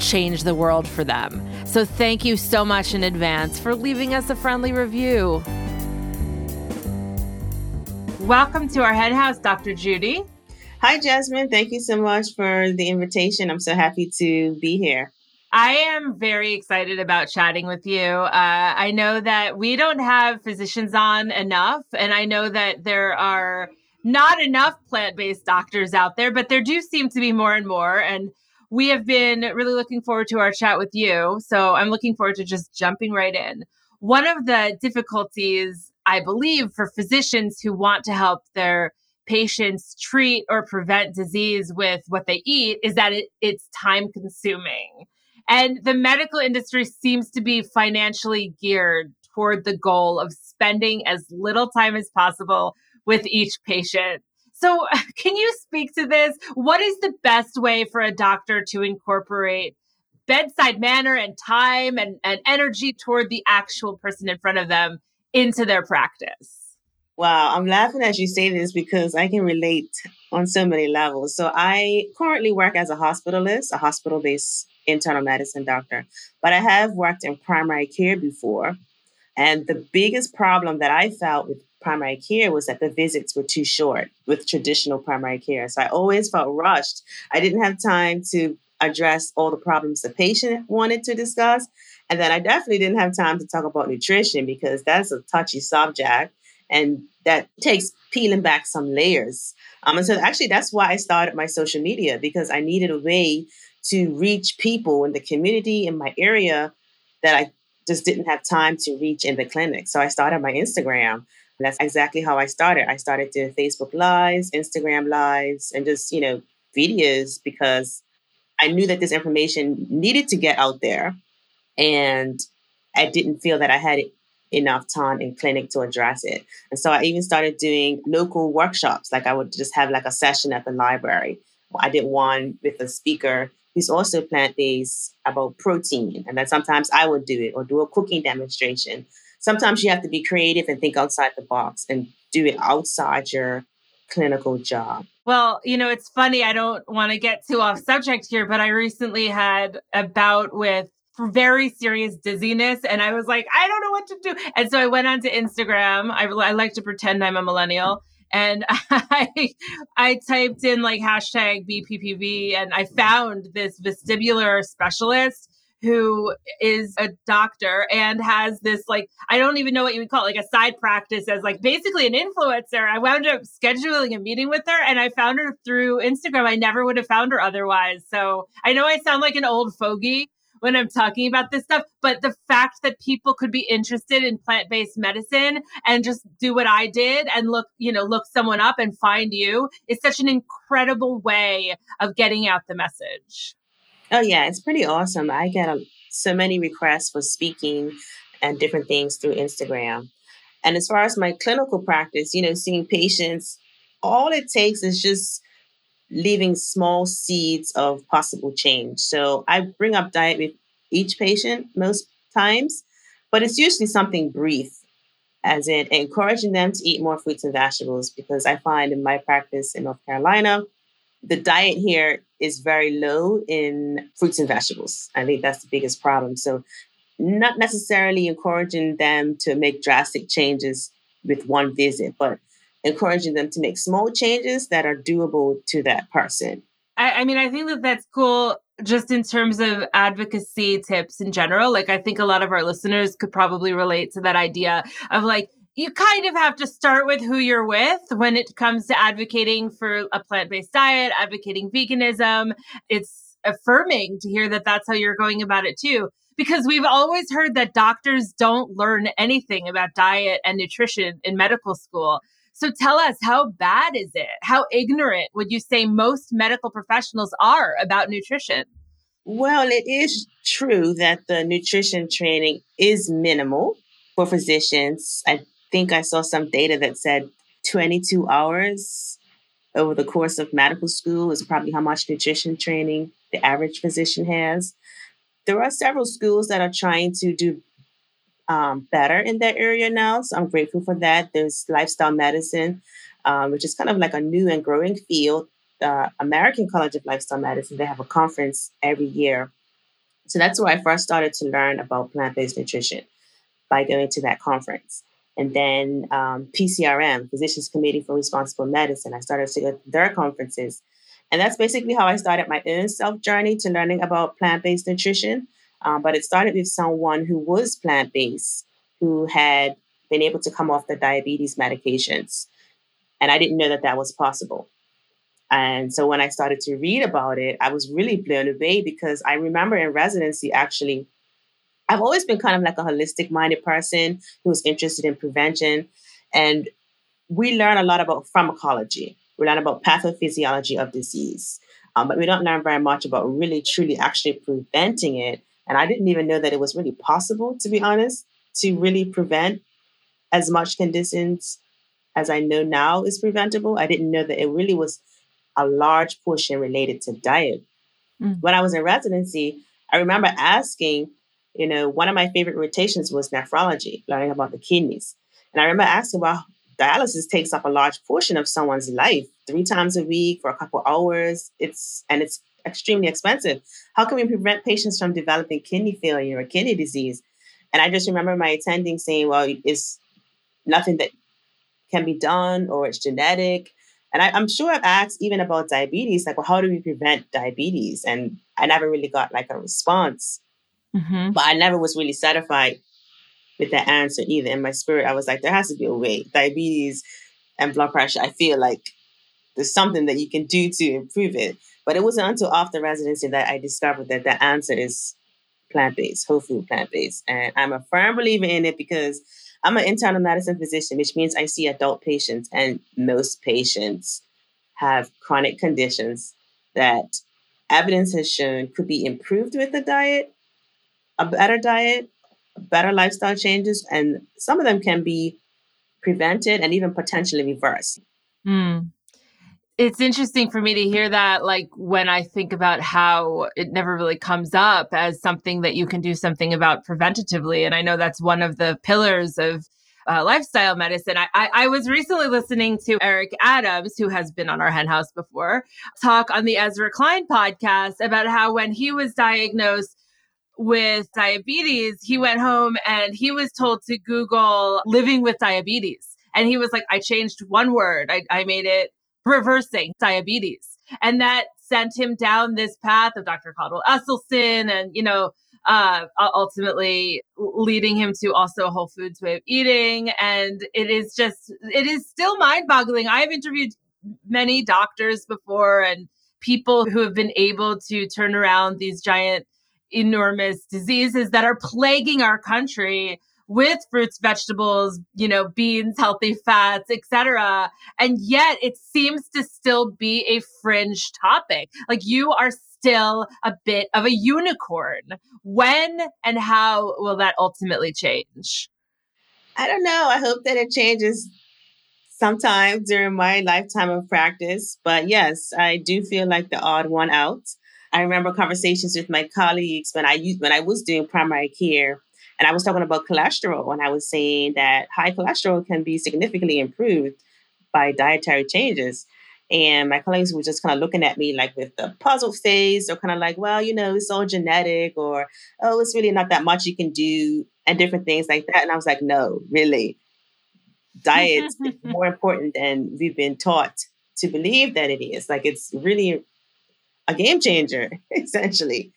change the world for them. So thank you so much in advance for leaving us a friendly review. Welcome to our hen house, Dr. Judy. Hi, Jasmin. Thank you so much for the invitation. I'm so happy to be here. I am very excited about chatting with you. Uh, I know that we don't have physicians on enough, and I know that there are not enough plant based doctors out there, but there do seem to be more and more. And we have been really looking forward to our chat with you. So I'm looking forward to just jumping right in. One of the difficulties, I believe, for physicians who want to help their patients treat or prevent disease with what they eat is that it, it's time consuming. And the medical industry seems to be financially geared toward the goal of spending as little time as possible with each patient. So, can you speak to this? What is the best way for a doctor to incorporate bedside manner and time and, and energy toward the actual person in front of them into their practice? Wow, I'm laughing as you say this because I can relate on so many levels. So, I currently work as a hospitalist, a hospital based internal medicine doctor, but I have worked in primary care before. And the biggest problem that I felt with primary care was that the visits were too short with traditional primary care. So I always felt rushed. I didn't have time to address all the problems the patient wanted to discuss. And then I definitely didn't have time to talk about nutrition because that's a touchy subject and that takes peeling back some layers. Um, and so actually that's why I started my social media because I needed a way to reach people in the community in my area that I just didn't have time to reach in the clinic. So I started my Instagram. That's exactly how I started. I started doing Facebook Lives, Instagram Lives, and just, you know, videos because I knew that this information needed to get out there. And I didn't feel that I had enough time in clinic to address it. And so I even started doing local workshops. Like I would just have like a session at the library. I did one with a speaker who's also plant based about protein. And then sometimes I would do it or do a cooking demonstration sometimes you have to be creative and think outside the box and do it outside your clinical job. Well, you know, it's funny. I don't want to get too off subject here, but I recently had a bout with very serious dizziness and I was like, I don't know what to do. And so I went onto Instagram. I, I like to pretend I'm a millennial. And I, I typed in like hashtag BPPV and I found this vestibular specialist who is a doctor and has this like I don't even know what you would call it, like a side practice as like basically an influencer. I wound up scheduling a meeting with her and I found her through Instagram. I never would have found her otherwise. So I know I sound like an old fogey when I'm talking about this stuff, but the fact that people could be interested in plant-based medicine and just do what I did and look, you know, look someone up and find you is such an incredible way of getting out the message. Oh yeah, it's pretty awesome. I get a, so many requests for speaking and different things through Instagram. And as far as my clinical practice, you know, seeing patients, all it takes is just leaving small seeds of possible change. So I bring up diet with each patient most times, but it's usually something brief, as in encouraging them to eat more fruits and vegetables, because I find in my practice in North Carolina, the diet here is very low in fruits and vegetables. I think that's the biggest problem. So, not necessarily encouraging them to make drastic changes with one visit, but encouraging them to make small changes that are doable to that person. I, I mean, I think that that's cool just in terms of advocacy tips in general. Like, I think a lot of our listeners could probably relate to that idea of like, you kind of have to start with who you're with when it comes to advocating for a plant based diet, advocating veganism. It's affirming to hear that that's how you're going about it too. Because we've always heard that doctors don't learn anything about diet and nutrition in medical school. So tell us, how bad is it? How ignorant would you say most medical professionals are about nutrition? Well, it is true that the nutrition training is minimal for physicians. I think I saw some data that said 22 hours over the course of medical school is probably how much nutrition training the average physician has. There are several schools that are trying to do um, better in that area now. So I'm grateful for that. There's lifestyle medicine, um, which is kind of like a new and growing field. The American College of Lifestyle Medicine, they have a conference every year. So that's where I first started to learn about plant based nutrition by going to that conference. And then um, PCRM, Physicians Committee for Responsible Medicine, I started to go to their conferences. And that's basically how I started my own self journey to learning about plant based nutrition. Um, but it started with someone who was plant based, who had been able to come off the diabetes medications. And I didn't know that that was possible. And so when I started to read about it, I was really blown away because I remember in residency, actually, I've always been kind of like a holistic minded person who was interested in prevention. And we learn a lot about pharmacology, we learn about pathophysiology of disease. Um, but we don't learn very much about really, truly actually preventing it and I didn't even know that it was really possible, to be honest, to really prevent as much conditions as I know now is preventable. I didn't know that it really was a large portion related to diet. Mm. When I was in residency, I remember asking, you know, one of my favorite rotations was nephrology, learning about the kidneys. And I remember asking, well, dialysis takes up a large portion of someone's life, three times a week for a couple hours. It's and it's extremely expensive. How can we prevent patients from developing kidney failure or kidney disease? And I just remember my attending saying, well, it's nothing that can be done or it's genetic. And I, am sure I've asked even about diabetes, like, well, how do we prevent diabetes? And I never really got like a response. Mm-hmm. But I never was really satisfied with that answer either. In my spirit, I was like, there has to be a way. Diabetes and blood pressure, I feel like there's something that you can do to improve it. But it wasn't until after residency that I discovered that the answer is plant based, whole food plant based. And I'm a firm believer in it because I'm an internal medicine physician, which means I see adult patients, and most patients have chronic conditions that evidence has shown could be improved with the diet, a better diet, better lifestyle changes, and some of them can be prevented and even potentially reversed. Mm it's interesting for me to hear that like when i think about how it never really comes up as something that you can do something about preventatively and i know that's one of the pillars of uh, lifestyle medicine I, I, I was recently listening to eric adams who has been on our hen house before talk on the ezra klein podcast about how when he was diagnosed with diabetes he went home and he was told to google living with diabetes and he was like i changed one word i, I made it reversing diabetes. And that sent him down this path of Dr. Caldwell Esselstyn and, you know, uh, ultimately leading him to also a whole foods way of eating. And it is just, it is still mind boggling. I've interviewed many doctors before and people who have been able to turn around these giant, enormous diseases that are plaguing our country with fruits, vegetables, you know, beans, healthy fats, etc. And yet it seems to still be a fringe topic. Like you are still a bit of a unicorn. When and how will that ultimately change? I don't know. I hope that it changes sometime during my lifetime of practice. But yes, I do feel like the odd one out. I remember conversations with my colleagues when I used when I was doing primary care and I was talking about cholesterol, and I was saying that high cholesterol can be significantly improved by dietary changes. And my colleagues were just kind of looking at me like with the puzzled face, or kind of like, well, you know, it's all genetic, or oh, it's really not that much you can do, and different things like that. And I was like, no, really, diet is more important than we've been taught to believe that it is. Like, it's really a game changer, essentially.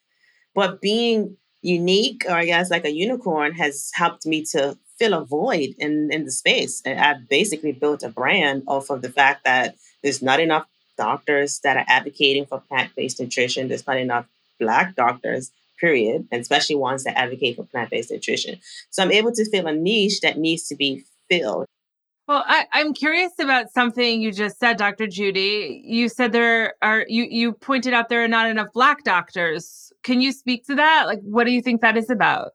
But being unique, or I guess like a unicorn, has helped me to fill a void in, in the space. And I've basically built a brand off of the fact that there's not enough doctors that are advocating for plant-based nutrition. There's not enough black doctors, period, and especially ones that advocate for plant-based nutrition. So I'm able to fill a niche that needs to be filled. Well, I, am curious about something you just said, Dr. Judy. You said there are you you pointed out there are not enough black doctors. Can you speak to that? Like what do you think that is about?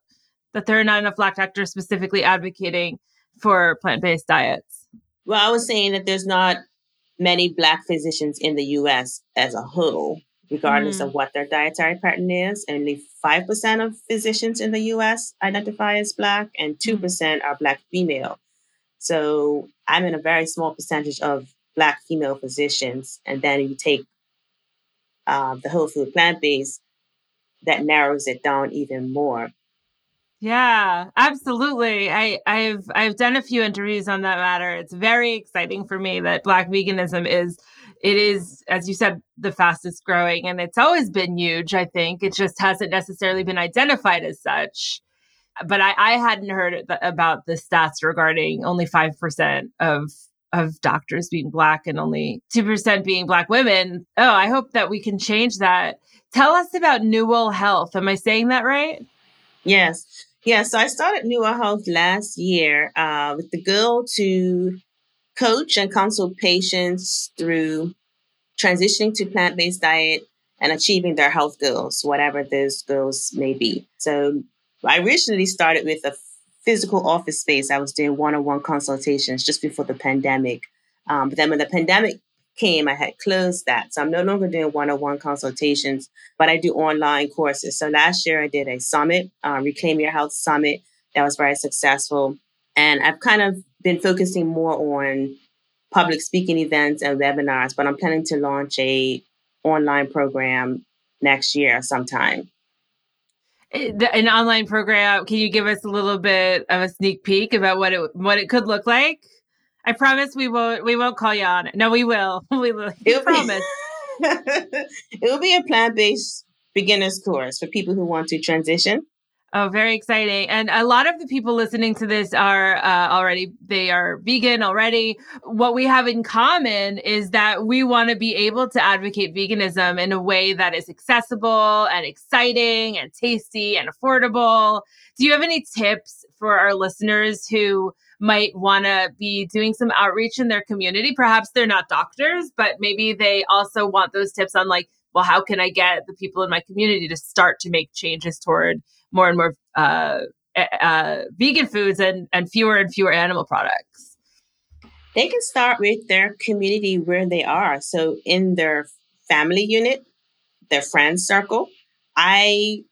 That there are not enough black doctors specifically advocating for plant-based diets? Well, I was saying that there's not many black physicians in the US as a whole, regardless mm. of what their dietary pattern is. Only 5% of physicians in the US identify as black and 2% mm. are black female. So I'm in a very small percentage of Black female physicians. And then you take uh, the whole food plant based, that narrows it down even more. Yeah, absolutely. I, I've I've done a few interviews on that matter. It's very exciting for me that Black veganism is it is, as you said, the fastest growing, and it's always been huge. I think it just hasn't necessarily been identified as such but I, I hadn't heard about the stats regarding only 5% of of doctors being black and only 2% being black women. Oh, I hope that we can change that. Tell us about Newell Health. Am I saying that right? Yes. Yeah, so I started Newell Health last year uh, with the goal to coach and consult patients through transitioning to plant based diet and achieving their health goals, whatever those goals may be. So I originally started with a physical office space. I was doing one on one consultations just before the pandemic. Um, but then when the pandemic came, I had closed that. So I'm no longer doing one on one consultations, but I do online courses. So last year I did a summit, uh, Reclaim Your Health Summit, that was very successful. And I've kind of been focusing more on public speaking events and webinars, but I'm planning to launch a online program next year sometime. Eh, an online program. Can you give us a little bit of a sneak peek about what it what it could look like? I promise we won't we won't call you on it. No, we will. we will. We promise. it will be a plant based beginners course for people who want to transition Oh, very exciting. And a lot of the people listening to this are uh, already, they are vegan already. What we have in common is that we want to be able to advocate veganism in a way that is accessible and exciting and tasty and affordable. Do you have any tips for our listeners who might want to be doing some outreach in their community? Perhaps they're not doctors, but maybe they also want those tips on like, well, how can I get the people in my community to start to make changes toward more and more uh, uh, vegan foods and, and fewer and fewer animal products? They can start with their community where they are. So, in their family unit, their friend circle, I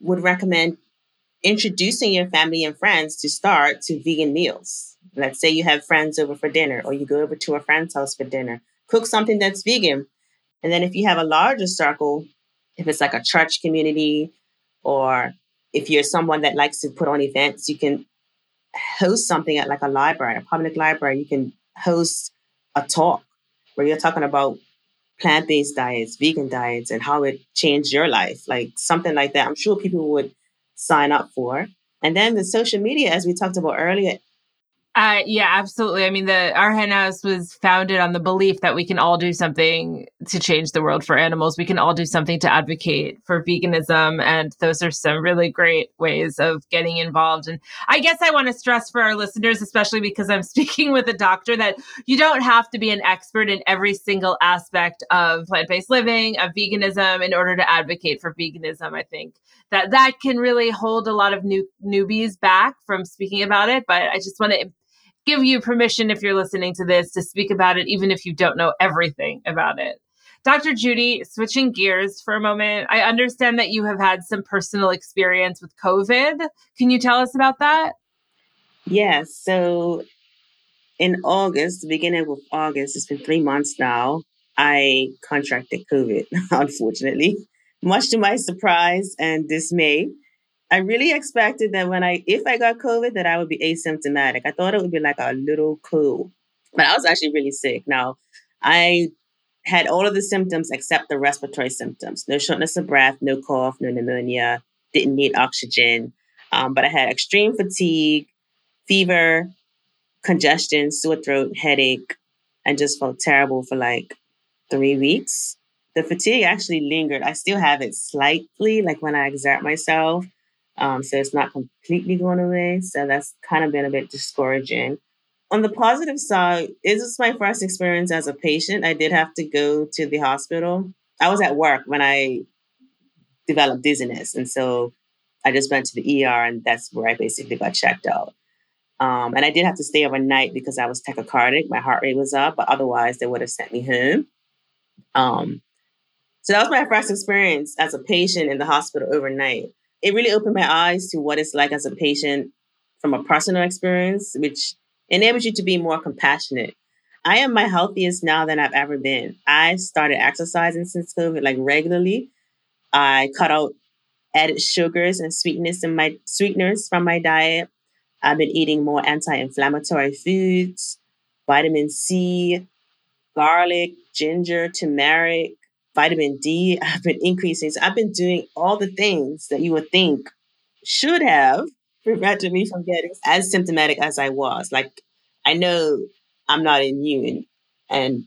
would recommend introducing your family and friends to start to vegan meals. Let's say you have friends over for dinner, or you go over to a friend's house for dinner. Cook something that's vegan. And then, if you have a larger circle, if it's like a church community or if you're someone that likes to put on events, you can host something at like a library, a public library. You can host a talk where you're talking about plant based diets, vegan diets, and how it changed your life, like something like that. I'm sure people would sign up for. And then the social media, as we talked about earlier, uh, yeah, absolutely. I mean, the our hen house was founded on the belief that we can all do something to change the world for animals. We can all do something to advocate for veganism, and those are some really great ways of getting involved. And I guess I want to stress for our listeners, especially because I'm speaking with a doctor, that you don't have to be an expert in every single aspect of plant-based living, of veganism, in order to advocate for veganism. I think that that can really hold a lot of new newbies back from speaking about it. But I just want to give you permission if you're listening to this to speak about it, even if you don't know everything about it. Dr. Judy, switching gears for a moment, I understand that you have had some personal experience with COVID. Can you tell us about that? Yes. So in August, beginning of August, it's been three months now, I contracted COVID, unfortunately, much to my surprise and dismay. I really expected that when I, if I got COVID, that I would be asymptomatic. I thought it would be like a little cold, but I was actually really sick. Now, I had all of the symptoms except the respiratory symptoms. No shortness of breath, no cough, no pneumonia, didn't need oxygen. Um, but I had extreme fatigue, fever, congestion, sore throat, headache, and just felt terrible for like three weeks. The fatigue actually lingered. I still have it slightly, like when I exert myself. Um, so it's not completely going away. So that's kind of been a bit discouraging. On the positive side, this is my first experience as a patient. I did have to go to the hospital. I was at work when I developed dizziness. And so I just went to the ER and that's where I basically got checked out. Um, and I did have to stay overnight because I was tachycardic. My heart rate was up, but otherwise they would have sent me home. Um, so that was my first experience as a patient in the hospital overnight. It really opened my eyes to what it's like as a patient from a personal experience, which enables you to be more compassionate. I am my healthiest now than I've ever been. I started exercising since COVID, like regularly. I cut out added sugars and sweetness in my sweeteners from my diet. I've been eating more anti-inflammatory foods, vitamin C, garlic, ginger, turmeric, vitamin D. I've been increasing. So I've been doing all the things that you would think should have prevented me from getting as symptomatic as I was. Like I know I'm not immune. And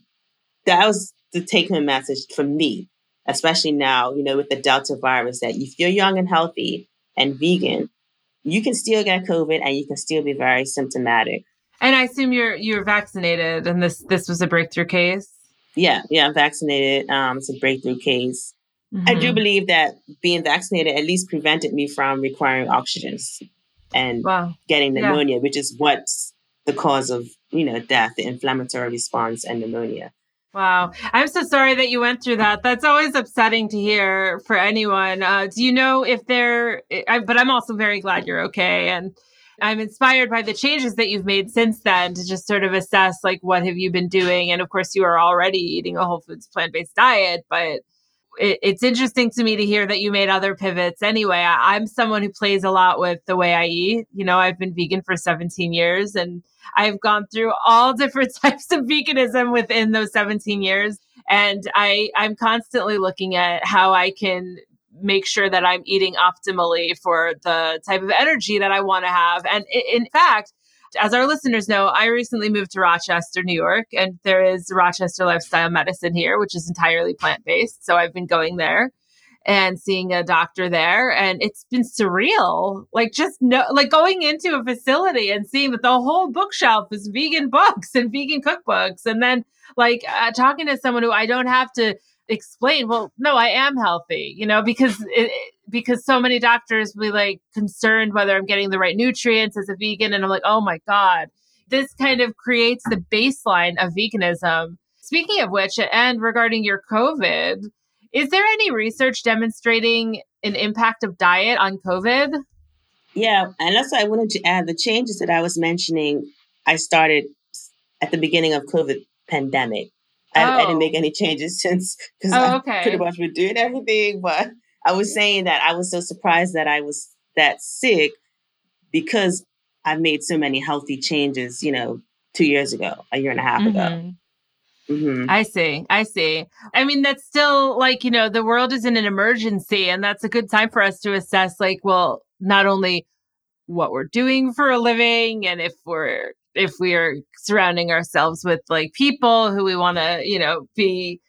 that was the take home message for me, especially now, you know, with the Delta virus, that if you're young and healthy and vegan, you can still get COVID and you can still be very symptomatic. And I assume you're you're vaccinated and this this was a breakthrough case? Yeah, yeah, I'm vaccinated. Um, it's a breakthrough case. Mm-hmm. I do mm-hmm. believe that being vaccinated at least prevented me from requiring oxygen and wow. getting pneumonia, yeah. which is what's the cause of, you know, death, the inflammatory response and pneumonia. Wow. I'm so sorry that you went through that. That's always upsetting to hear for anyone. Uh, do you know if they're, I, but I'm also very glad you're okay. And I'm inspired by the changes that you've made since then to just sort of assess like what have you been doing. And of course, you are already eating a whole foods plant based diet, but it, it's interesting to me to hear that you made other pivots anyway. I, I'm someone who plays a lot with the way I eat. You know, I've been vegan for 17 years and I've gone through all different types of veganism within those 17 years. And I, I'm constantly looking at how I can make sure that I'm eating optimally for the type of energy that I want to have. And in fact, as our listeners know, I recently moved to Rochester, New York, and there is Rochester Lifestyle Medicine here, which is entirely plant based. So I've been going there and seeing a doctor there and it's been surreal like just no like going into a facility and seeing that the whole bookshelf is vegan books and vegan cookbooks and then like uh, talking to someone who i don't have to explain well no i am healthy you know because it, because so many doctors be like concerned whether i'm getting the right nutrients as a vegan and i'm like oh my god this kind of creates the baseline of veganism speaking of which and regarding your covid is there any research demonstrating an impact of diet on COVID? Yeah, and also I wanted to add the changes that I was mentioning. I started at the beginning of COVID pandemic. Oh. I, I, didn't make oh. any changes since because oh, okay. I pretty much been doing everything. But I was saying that I was so surprised that I was that sick because I've made so many healthy changes. You know, two years ago, a year and a half mm-hmm. ago. Mm-hmm. I see. I see. I mean, that's still like, you know, the world is in an emergency, and that's a good time for us to assess, like, well, not only what we're doing for a living and if we're, if we are surrounding ourselves with like people who we want to, you know, be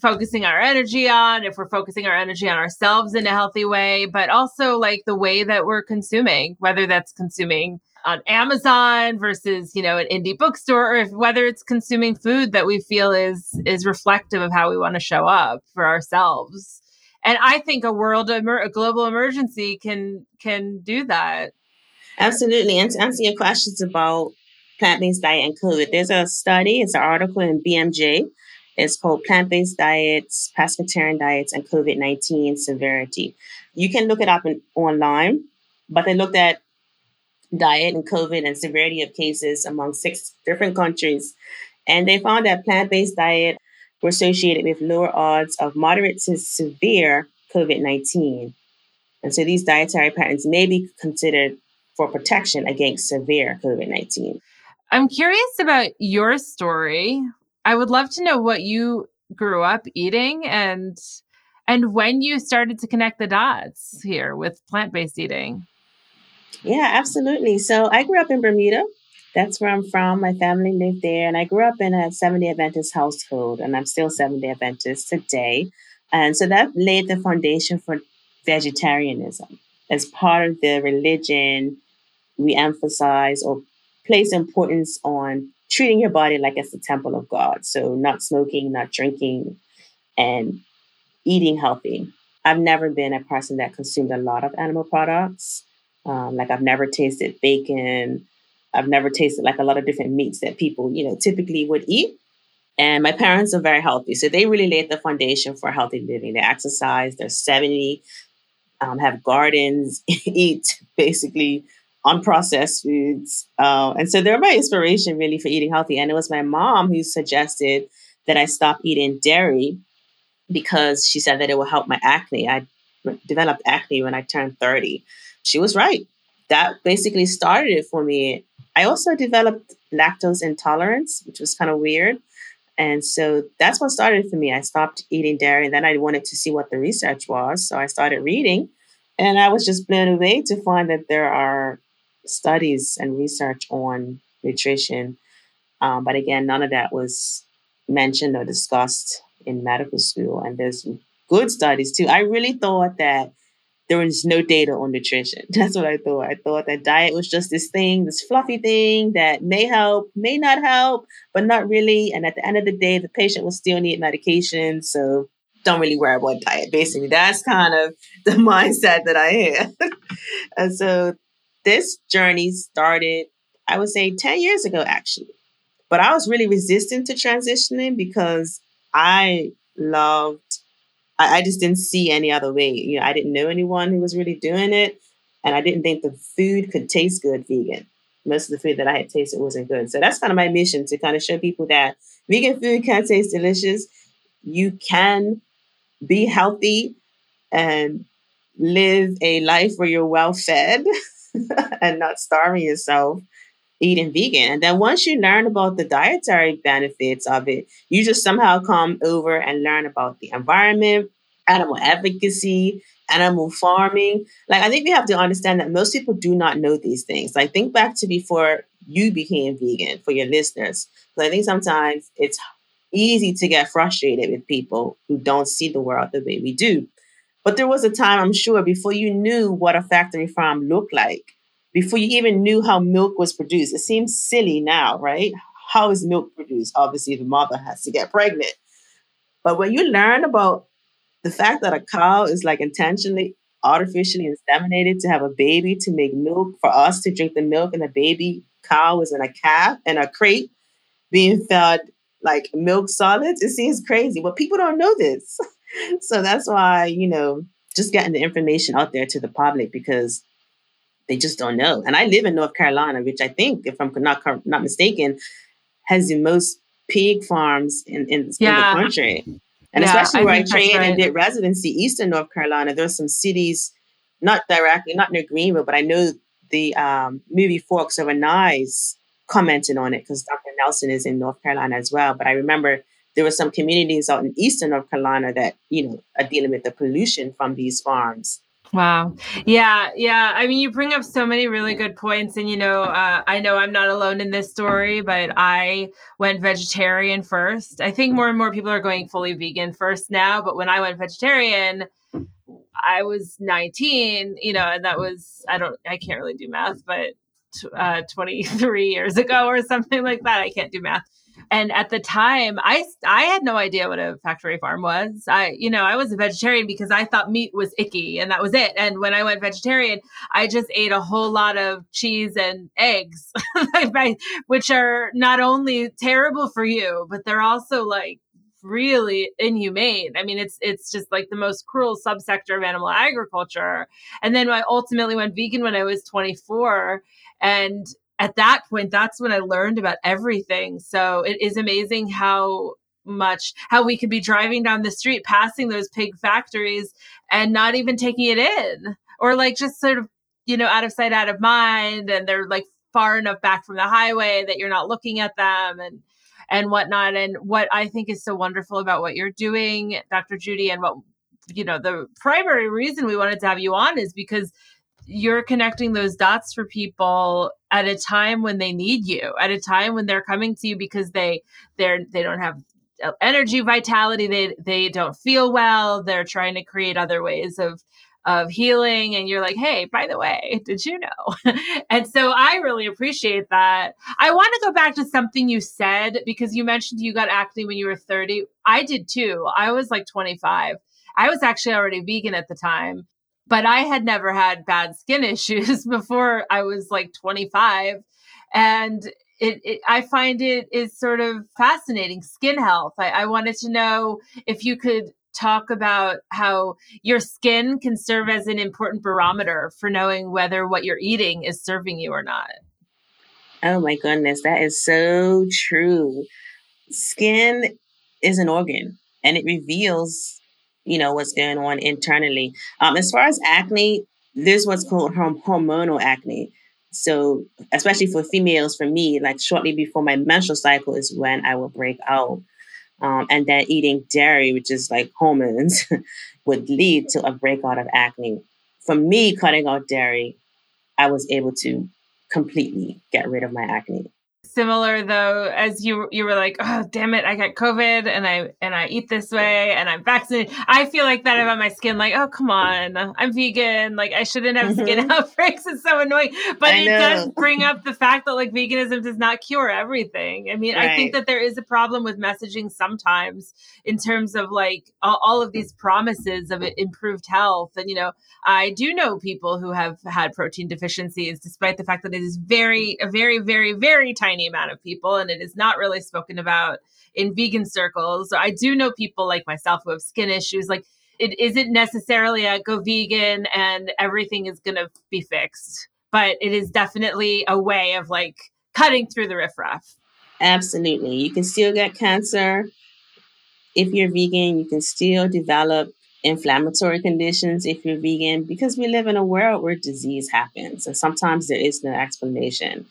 focusing our energy on, if we're focusing our energy on ourselves in a healthy way, but also like the way that we're consuming, whether that's consuming on Amazon versus, you know, an indie bookstore, or if whether it's consuming food that we feel is is reflective of how we want to show up for ourselves. And I think a world emer- a global emergency can can do that. Absolutely. And to answer your questions about plant-based diet and COVID, there's a study, it's an article in BMJ. It's called Plant-Based Diets, Pescatarian Diets, and COVID-19 Severity. You can look it up in, online, but they looked at diet and COVID and severity of cases among six different countries. And they found that plant based diet were associated with lower odds of moderate to severe COVID 19. And so these dietary patterns may be considered for protection against severe COVID 19. I'm curious about your story. I would love to know what you grew up eating and and when you started to connect the dots here with plant-based eating. Yeah, absolutely. So I grew up in Bermuda. That's where I'm from. My family lived there, and I grew up in a Seventh day Adventist household, and I'm still Seventh day Adventist today. And so that laid the foundation for vegetarianism. As part of the religion, we emphasize or place importance on treating your body like it's the temple of God. So, not smoking, not drinking, and eating healthy. I've never been a person that consumed a lot of animal products. Um, like, I've never tasted bacon. I've never tasted like a lot of different meats that people, you know, typically would eat. And my parents are very healthy. So they really laid the foundation for healthy living. They exercise, they're 70, um, have gardens, eat basically unprocessed foods. Uh, and so they're my inspiration really for eating healthy. And it was my mom who suggested that I stop eating dairy because she said that it will help my acne. I developed acne when I turned 30. She was right. That basically started it for me. I also developed lactose intolerance, which was kind of weird. And so that's what started for me. I stopped eating dairy and then I wanted to see what the research was. So I started reading and I was just blown away to find that there are studies and research on nutrition. Um, but again, none of that was mentioned or discussed in medical school. And there's good studies too. I really thought that there was no data on nutrition. That's what I thought. I thought that diet was just this thing, this fluffy thing that may help, may not help, but not really. And at the end of the day, the patient will still need medication. So don't really worry about diet. Basically, that's kind of the mindset that I had. and so this journey started, I would say 10 years ago, actually. But I was really resistant to transitioning because I loved, I, I just didn't see any other way. You know, I didn't know anyone who was really doing it. And I didn't think the food could taste good vegan. Most of the food that I had tasted wasn't good. So that's kind of my mission to kind of show people that vegan food can taste delicious. You can be healthy and live a life where you're well fed and not starving yourself eating vegan. And then once you learn about the dietary benefits of it, you just somehow come over and learn about the environment, animal advocacy, animal farming. Like I think we have to understand that most people do not know these things. Like think back to before you became vegan for your listeners. Because I think sometimes it's easy to get frustrated with people who don't see the world the way we do. But there was a time, I'm sure, before you knew what a factory farm looked like, before you even knew how milk was produced. It seems silly now, right? How is milk produced? Obviously, the mother has to get pregnant. But when you learn about the fact that a cow is like intentionally, artificially inseminated to have a baby to make milk for us to drink the milk, and the baby cow is in a calf in a crate being fed like milk solids, it seems crazy. But people don't know this. so that's why, you know, just getting the information out there to the public because they just don't know. And I live in North Carolina, which I think, if I'm not not mistaken, has the most pig farms in, in, yeah. in the country. And yeah, especially where I, I trained right. and did residency, Eastern North Carolina, there's some cities, not directly, not near Greenville, but I know the um, movie Forks Over Knives commented on it because Dr. Nelson is in North Carolina as well. But I remember there were some communities out in eastern North Carolina that, you know, are dealing with the pollution from these farms. Wow. Yeah. Yeah. I mean, you bring up so many really good points. And, you know, uh, I know I'm not alone in this story, but I went vegetarian first. I think more and more people are going fully vegan first now. But when I went vegetarian, I was 19, you know, and that was, I don't, I can't really do math, but uh, 23 years ago or something like that. I can't do math. And at the time, I I had no idea what a factory farm was. I you know I was a vegetarian because I thought meat was icky and that was it. And when I went vegetarian, I just ate a whole lot of cheese and eggs, which are not only terrible for you, but they're also like really inhumane. I mean, it's it's just like the most cruel subsector of animal agriculture. And then I ultimately went vegan when I was 24, and at that point, that's when I learned about everything. So it is amazing how much how we could be driving down the street passing those pig factories and not even taking it in or like just sort of you know out of sight out of mind and they're like far enough back from the highway that you're not looking at them and and whatnot. And what I think is so wonderful about what you're doing, Dr. Judy, and what you know, the primary reason we wanted to have you on is because you're connecting those dots for people at a time when they need you at a time when they're coming to you because they they're they don't have energy vitality they they don't feel well they're trying to create other ways of of healing and you're like hey by the way did you know? And so i really appreciate that. I want to go back to something you said because you mentioned you got acne when you were 30 i did too. I was like 25 i was actually already vegan at the time but I had never had bad skin issues before I was like 25. And it, it, I find it is sort of fascinating skin health. I, I wanted to know if you could talk about how your skin can serve as an important barometer for knowing whether what you're eating is serving you or not. Oh my goodness, that is so true. Skin is an organ and it reveals you know, what's going on internally. Um, as far as acne, there's what's called hormonal acne. So, especially for females, for me, like shortly before my menstrual cycle is when I will break out. Um, and then eating dairy, which is like hormones, would lead to a breakout of acne. For me, cutting out dairy, I was able to completely get rid of my acne similar though as you you were like oh damn it i got covid and i and i eat this way and i'm vaccinated i feel like that about my skin like oh come on i'm vegan like i shouldn't have skin mm-hmm. outbreaks it's so annoying but I it know. does bring up the fact that like veganism does not cure everything i mean right. i think that there is a problem with messaging sometimes in terms of like all, of these promises of improved health and you know i do know people who have had protein deficiencies despite the fact that it is very a very very very tiny amount of people, and it is not really spoken about in vegan circles. So I do know people like myself who have skin issues. Like it isn't necessarily a go vegan and everything is going to be fixed, but it is definitely a way of like cutting through the riffraff. Absolutely. You can still get cancer. If you're vegan, you can still develop inflammatory conditions if you're vegan because we live in a world where disease happens and sometimes there is no explanation.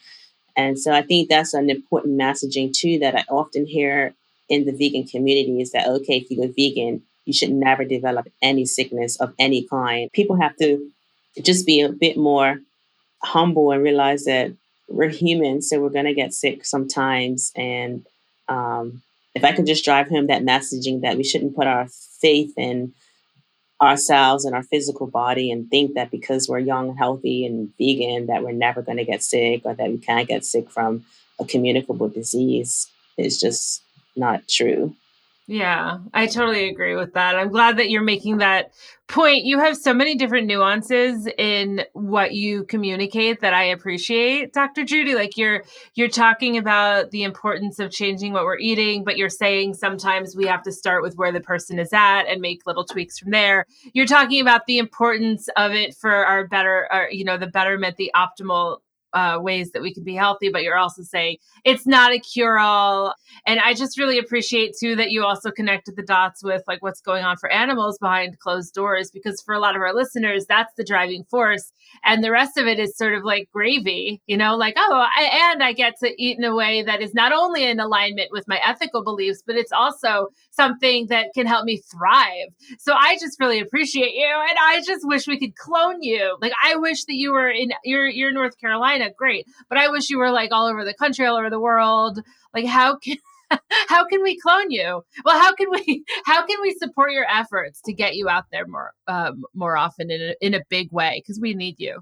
And so I think that's an important messaging too that I often hear in the vegan community is that, okay, if you go vegan, you should never develop any sickness of any kind. People have to just be a bit more humble and realize that we're human, so we're going to get sick sometimes. And um, if I could just drive home that messaging that we shouldn't put our faith in ourselves and our physical body and think that because we're young, healthy, and vegan, that we're never going to get sick or that we can't get sick from a communicable disease is just not true. Yeah, I totally agree with that. I'm glad that you're making that point. You have so many different nuances in what you communicate that I appreciate, Dr. Judy. Like you're you're talking about the importance of changing what we're eating, but you're saying sometimes we have to start with where the person is at and make little tweaks from there. You're talking about the importance of it for our better, our, you know, the betterment, the optimal uh, ways that we can be healthy, but you're also saying it's not a cure all. And I just really appreciate too that you also connected the dots with like what's going on for animals behind closed doors, because for a lot of our listeners, that's the driving force. And the rest of it is sort of like gravy, you know, like, oh, I, and I get to eat in a way that is not only in alignment with my ethical beliefs, but it's also something that can help me thrive. So I just really appreciate you. And I just wish we could clone you. Like, I wish that you were in, you're, you're North Carolina great. But I wish you were like all over the country, all over the world. Like, how can how can we clone you? Well, how can we how can we support your efforts to get you out there more um, more often in a, in a big way because we need you.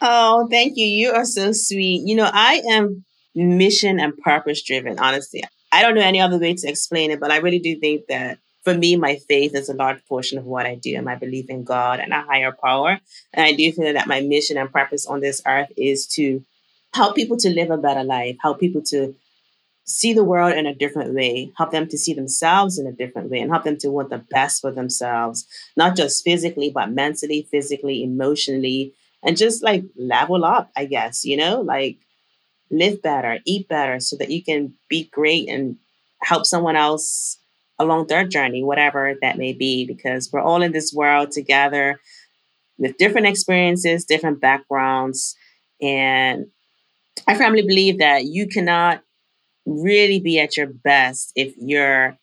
Oh, thank you. You are so sweet. You know, I am mission and purpose driven. Honestly, I don't know any other way to explain it, but I really do think that for me, my faith is a large portion of what I do, and my belief in God and a higher power. And I do feel that my mission and purpose on this earth is to help people to live a better life, help people to see the world in a different way, help them to see themselves in a different way, and help them to want the best for themselves, not just physically, but mentally, physically, emotionally, and just like level up, I guess, you know, like live better, eat better so that you can be great and help someone else along their journey, whatever that may be, because we're all in this world together with different experiences, different backgrounds. And I firmly believe that you cannot really be at your best if your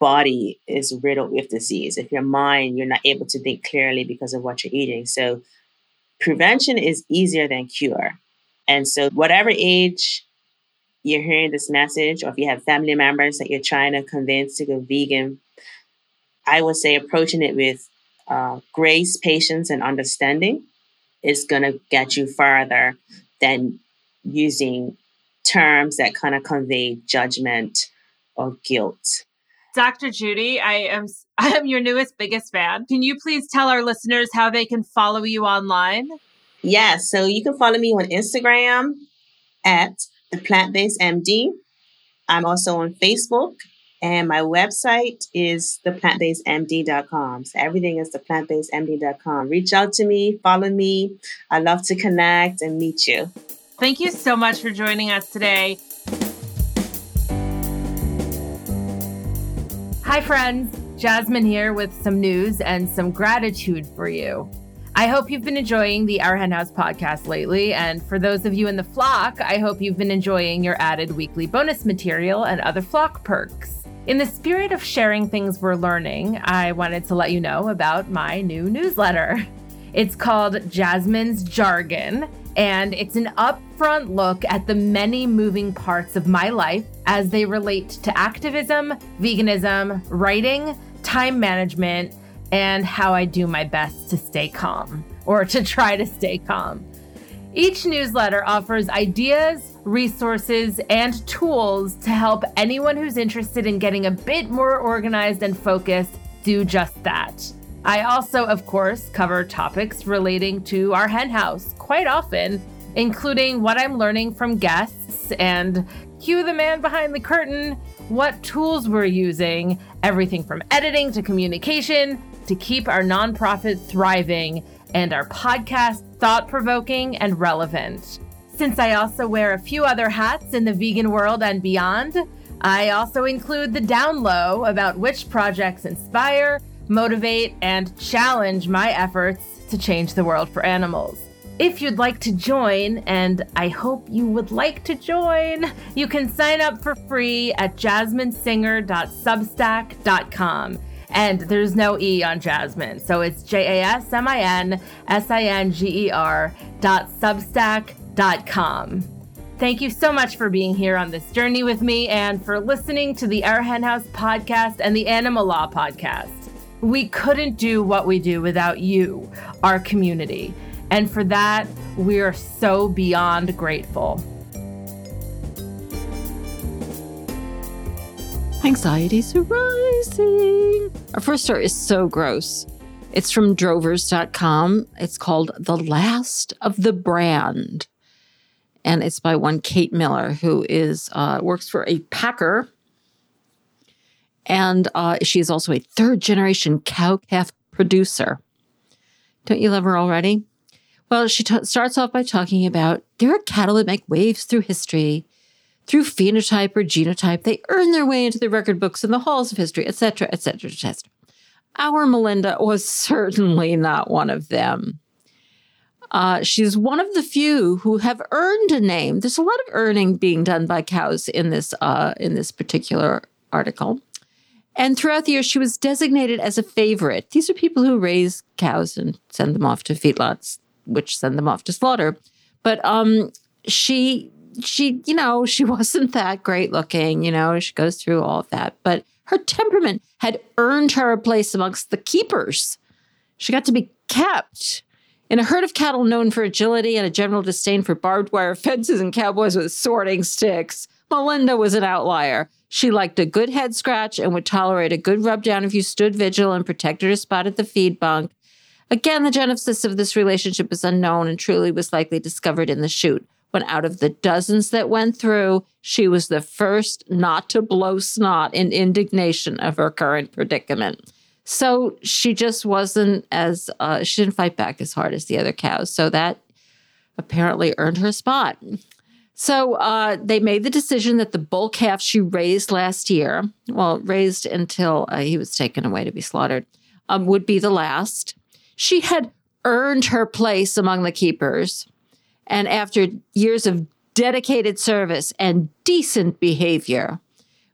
body is riddled with disease. If your mind, you're not able to think clearly because of what you're eating. So prevention is easier than cure. And so, whatever age you're hearing this message, or if you have family members that you're trying to convince to go vegan, I would say approaching it with uh, grace, patience, and understanding is going to get you farther than using terms that kind of convey judgment or guilt. Dr. Judy, I am I am your newest biggest fan. Can you please tell our listeners how they can follow you online? Yes, so you can follow me on Instagram at the Plant Based MD. I'm also on Facebook, and my website is theplantbasedmd.com. So everything is theplantbasedmd.com. Reach out to me, follow me. I love to connect and meet you. Thank you so much for joining us today. Hi, friends. Jasmin here with some news and some gratitude for you. I hope you've been enjoying the Our Hen House podcast lately. And for those of you in the flock, I hope you've been enjoying your added weekly bonus material and other flock perks. In the spirit of sharing things we're learning, I wanted to let you know about my new newsletter. It's called Jasmin's Jargon, and it's an upfront look at the many moving parts of my life as they relate to activism, veganism, writing, time management, and how I do my best to stay calm or to try to stay calm. Each newsletter offers ideas, resources, and tools to help anyone who's interested in getting a bit more organized and focused do just that. I also, of course, cover topics relating to our hen house quite often, including what I'm learning from guests and cue the man behind the curtain, what tools we're using, everything from editing to communication to keep our nonprofit thriving and our podcast thought provoking and relevant. Since I also wear a few other hats in the vegan world and beyond, I also include the down low about which projects inspire, motivate, and challenge my efforts to change the world for animals. If you'd like to join, and I hope you would like to join, you can sign up for free at jasminsinger.substack.com. And there's no E on Jasmin. So it's J A S M I N S I N G E R dot substack dot com. Thank you so much for being here on this journey with me and for listening to the Our Hen House podcast and the Animal Law podcast. We couldn't do what we do without you, our community. And for that, we are so beyond grateful. Anxieties are rising. Our first story is so gross. It's from drovers.com. It's called The Last of the Brand. And it's by one Kate Miller, who is uh, works for a packer. And uh, she is also a third generation cow calf producer. Don't you love her already? Well, she t- starts off by talking about there are cattle that make waves through history through phenotype or genotype, they earn their way into the record books and the halls of history, etc., etc., etc. Our Melinda was certainly not one of them. Uh, she's one of the few who have earned a name. There's a lot of earning being done by cows in this uh, in this particular article. And throughout the year, she was designated as a favorite. These are people who raise cows and send them off to feedlots, which send them off to slaughter. But um, she she, you know, she wasn't that great looking, you know, she goes through all of that. But her temperament had earned her a place amongst the keepers. She got to be kept. In a herd of cattle known for agility and a general disdain for barbed wire fences and cowboys with sorting sticks, Melinda was an outlier. She liked a good head scratch and would tolerate a good rub down if you stood vigil and protected her spot at the feed bunk. Again, the genesis of this relationship is unknown and truly was likely discovered in the chute when out of the dozens that went through, she was the first not to blow snot in indignation of her current predicament. So she just wasn't as, uh, she didn't fight back as hard as the other cows. So that apparently earned her a spot. So uh, they made the decision that the bull calf she raised last year, well, raised until uh, he was taken away to be slaughtered, um, would be the last. She had earned her place among the keepers. And after years of dedicated service, and decent behavior.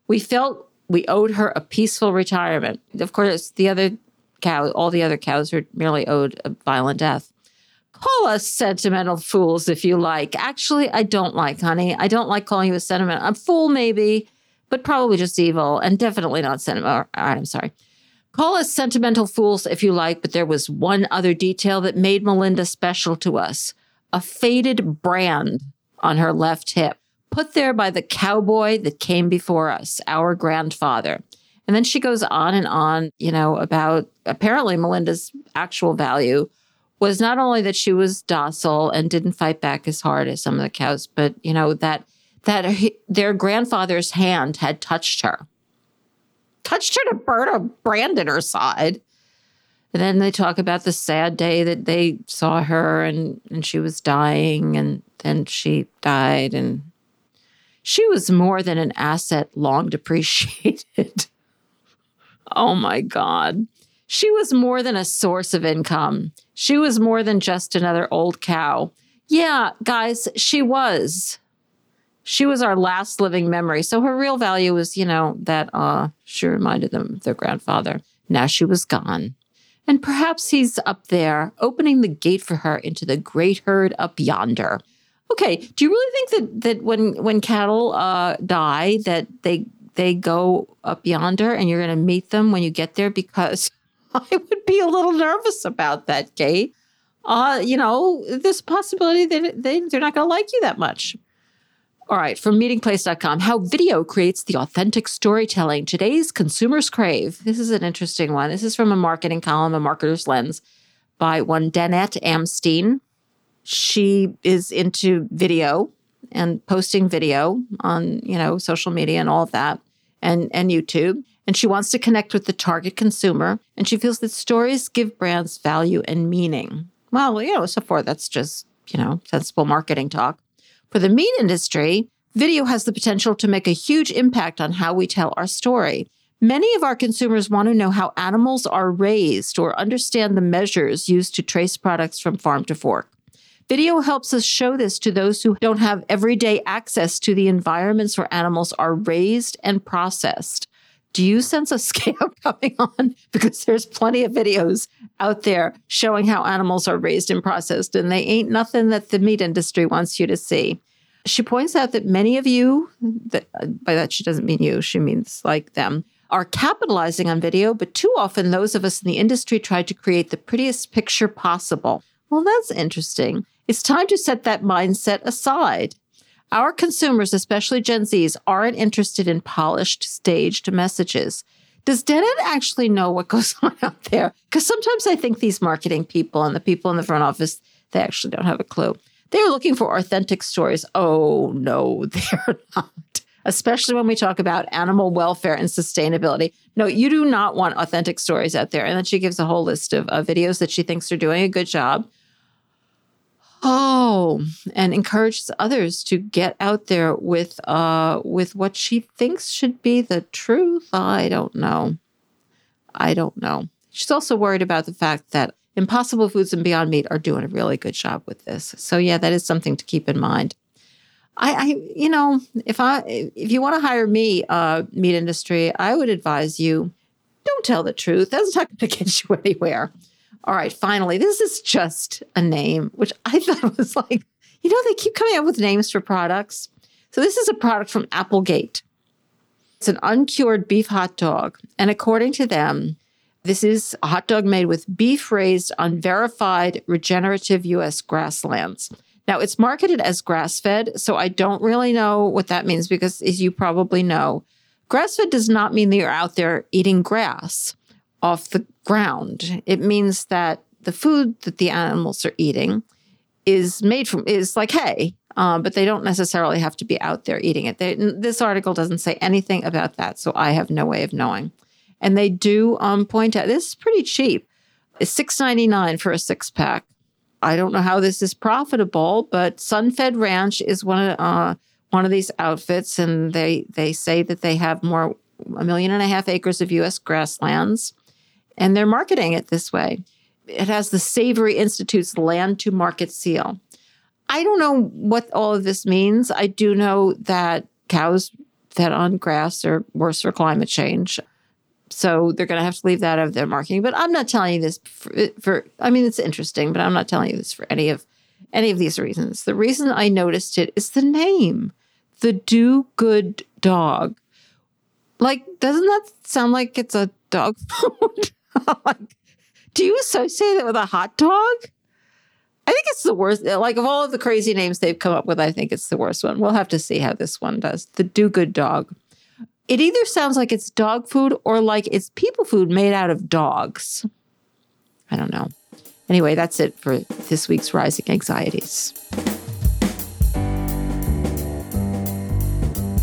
We felt we owed her a peaceful retirement. Of course, the other cow, all the other cows were merely owed a violent death. Call us sentimental fools if you like. Actually, I don't like, honey. I don't like calling you a sentiment. A fool, maybe, but probably just evil and definitely not sentimental. I'm sorry. Call us sentimental fools if you like, but there was one other detail that made Melinda special to us a faded brand on her left hip, put there by the cowboy that came before us, our grandfather. And then she goes on and on, you know, about apparently Melinda's actual value was not only that she was docile and didn't fight back as hard as some of the cows, but you know that that he, their grandfather's hand had touched her, touched her to burn a brand in her side. And then they talk about the sad day that they saw her and, and she was dying, and then she died, and she was more than an asset long depreciated. oh my God. She was more than a source of income. She was more than just another old cow. Yeah, guys, she was. She was our last living memory. So her real value was, you know, that uh, she reminded them of their grandfather. Now she was gone. And perhaps he's up there opening the gate for her into the great herd up yonder. Okay, do you really think that that when when cattle uh, die that they they go up yonder and you're going to meet them when you get there? Because I would be a little nervous about that, Kate. Uh, you know, a possibility that they, they're not going to like you that much. All right, from meatingplace.com, how video creates the authentic storytelling today's consumers crave. This is an interesting one. This is from a marketing column, a marketer's lens by one Danette Amstein. She is into video and posting video on, you know, social media and all of that and and YouTube and she wants to connect with the target consumer and she feels that stories give brands value and meaning. Well, you know, so far that's just, you know, sensible marketing talk. For the meat industry, video has the potential to make a huge impact on how we tell our story. Many of our consumers want to know how animals are raised or understand the measures used to trace products from farm to fork. Video helps us show this to those who don't have everyday access to the environments where animals are raised and processed. Do you sense a scam coming on? Because there's plenty of videos out there showing how animals are raised and processed, and they ain't nothing that the meat industry wants you to see. She points out that many of you, that, by that she doesn't mean you, she means like them, are capitalizing on video, but too often those of us in the industry try to create the prettiest picture possible. Well, that's interesting. It's time to set that mindset aside. Our consumers, especially Gen Zs, aren't interested in polished, staged messages. Does Danette actually know what goes on out there? Because sometimes I think these marketing people and the people in the front office, they actually don't have a clue. They're looking for authentic stories. Oh, no, they're not. Especially when we talk about animal welfare and sustainability. No, you do not want authentic stories out there. And then she gives a whole list of uh, videos that she thinks are doing a good job Oh, and encourages others to get out there with uh with what she thinks should be the truth. I don't know. I don't know. She's also worried about the fact that Impossible Foods and Beyond Meat are doing a really good job with this. So yeah, that is something to keep in mind. I, I you know, if I if you want to hire me, uh, meat industry, I would advise you don't tell the truth. That's not going to get you anywhere. All right, finally, this is just a name, which I thought was like, you know, they keep coming up with names for products. So this is a product from Applegate. It's an uncured beef hot dog. And according to them, this is a hot dog made with beef raised on verified regenerative US grasslands. Now, it's marketed as grass fed, so I don't really know what that means because, as you probably know, grass fed does not mean that you're out there eating grass off the ground. It means that the food that the animals are eating is made from is like hay, uh, but they don't necessarily have to be out there eating it. They, this article doesn't say anything about that, so I have no way of knowing. And they do um, point out this is pretty cheap. It's six ninety nine for a six pack. I don't know how this is profitable, but Sunfed Ranch is one of uh, one of these outfits, and they they say that they have more a million and a half acres of U.S. grasslands and they're marketing it this way. It has the Savory Institute's Land to Market seal. I don't know what all of this means. I do know that cows fed on grass are worse for climate change. So they're going to have to leave that out of their marketing. But I'm not telling you this for, for, I mean, it's interesting, but I'm not telling you this for any of any of these reasons. The reason I noticed it is the name, the Do Good Dog. Like, doesn't that sound like it's a dog food? like, do you associate it with a hot dog? I think it's the worst. Like of all of the crazy names they've come up with, I think it's the worst one. We'll have to see how this one does. The Do Good Dog. It either sounds like it's dog food or like it's people food made out of dogs. I don't know. Anyway, that's it for this week's Rising Anxieties.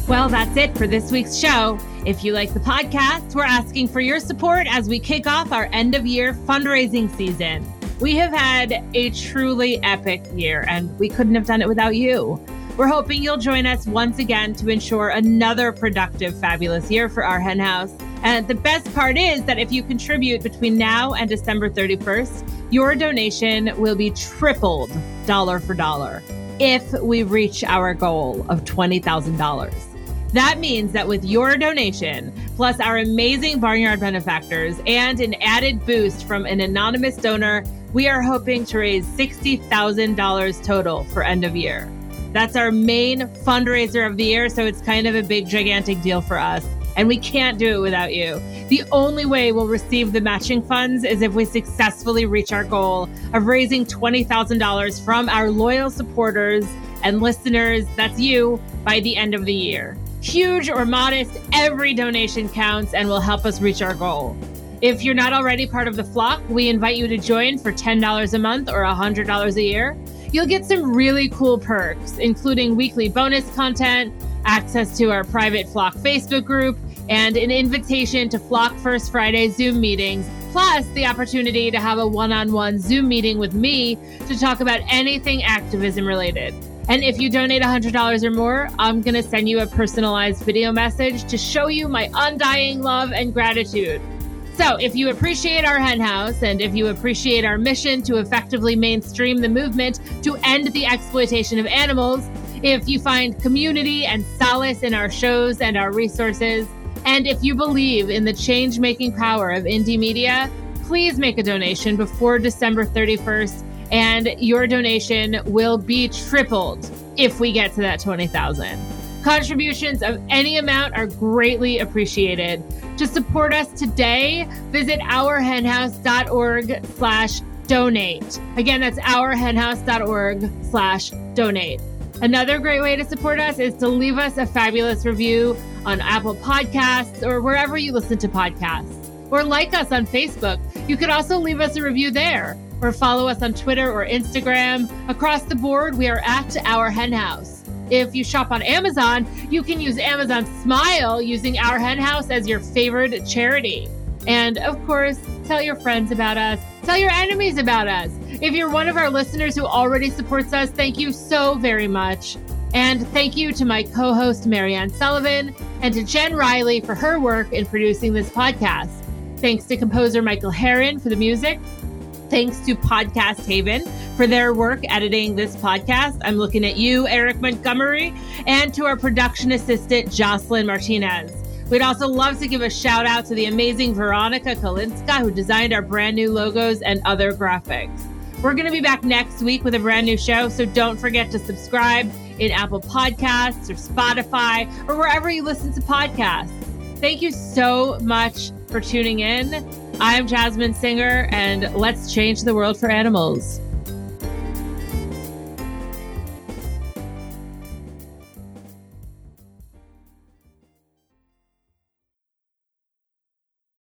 Well, that's it for this week's show. If you like the podcast, we're asking for your support as we kick off our end of year fundraising season. We have had a truly epic year, and we couldn't have done it without you. We're hoping you'll join us once again to ensure another productive, fabulous year for our henhouse. And the best part is that if you contribute between now and December 31st, your donation will be tripled dollar for dollar if we reach our goal of $20,000. That means that with your donation, plus our amazing barnyard benefactors, and an added boost from an anonymous donor, we are hoping to raise $60,000 total for end of year. That's our main fundraiser of the year, so it's kind of a big, gigantic deal for us. And we can't do it without you. The only way we'll receive the matching funds is if we successfully reach our goal of raising $20,000 from our loyal supporters and listeners, that's you, by the end of the year. Huge or modest, every donation counts and will help us reach our goal. If you're not already part of the flock, we invite you to join for $10 a month or $100 a year. You'll get some really cool perks, including weekly bonus content, access to our private Flock Facebook group, and an invitation to Flock First Friday Zoom meetings, plus the opportunity to have a one on one Zoom meeting with me to talk about anything activism related. And if you donate $100 or more, I'm going to send you a personalized video message to show you my undying love and gratitude. So, if you appreciate our hen house and if you appreciate our mission to effectively mainstream the movement to end the exploitation of animals, if you find community and solace in our shows and our resources, and if you believe in the change making power of indie media, please make a donation before December 31st and your donation will be tripled if we get to that 20,000. Contributions of any amount are greatly appreciated. To support us today, visit ourhenhouse.org slash donate. Again, that's ourhenhouse.org slash donate. Another great way to support us is to leave us a fabulous review on Apple Podcasts or wherever you listen to podcasts. Or like us on Facebook. You could also leave us a review there or follow us on Twitter or Instagram. Across the board, we are at Our Hen House. If you shop on Amazon, you can use Amazon Smile using Our Hen House as your favorite charity. And of course, tell your friends about us, tell your enemies about us. If you're one of our listeners who already supports us, thank you so very much. And thank you to my co host, Mariann Sullivan, and to Jen Riley for her work in producing this podcast. Thanks to composer Michael Herron for the music. Thanks to Podcast Haven for their work editing this podcast. I'm looking at you, Eric Montgomery, and to our production assistant, Jocelyn Martinez. We'd also love to give a shout out to the amazing Veronica Kalinska, who designed our brand new logos and other graphics. We're going to be back next week with a brand new show, so don't forget to subscribe in Apple Podcasts or Spotify or wherever you listen to podcasts. Thank you so much for tuning in. I'm Jasmin Singer, and let's change the world for animals.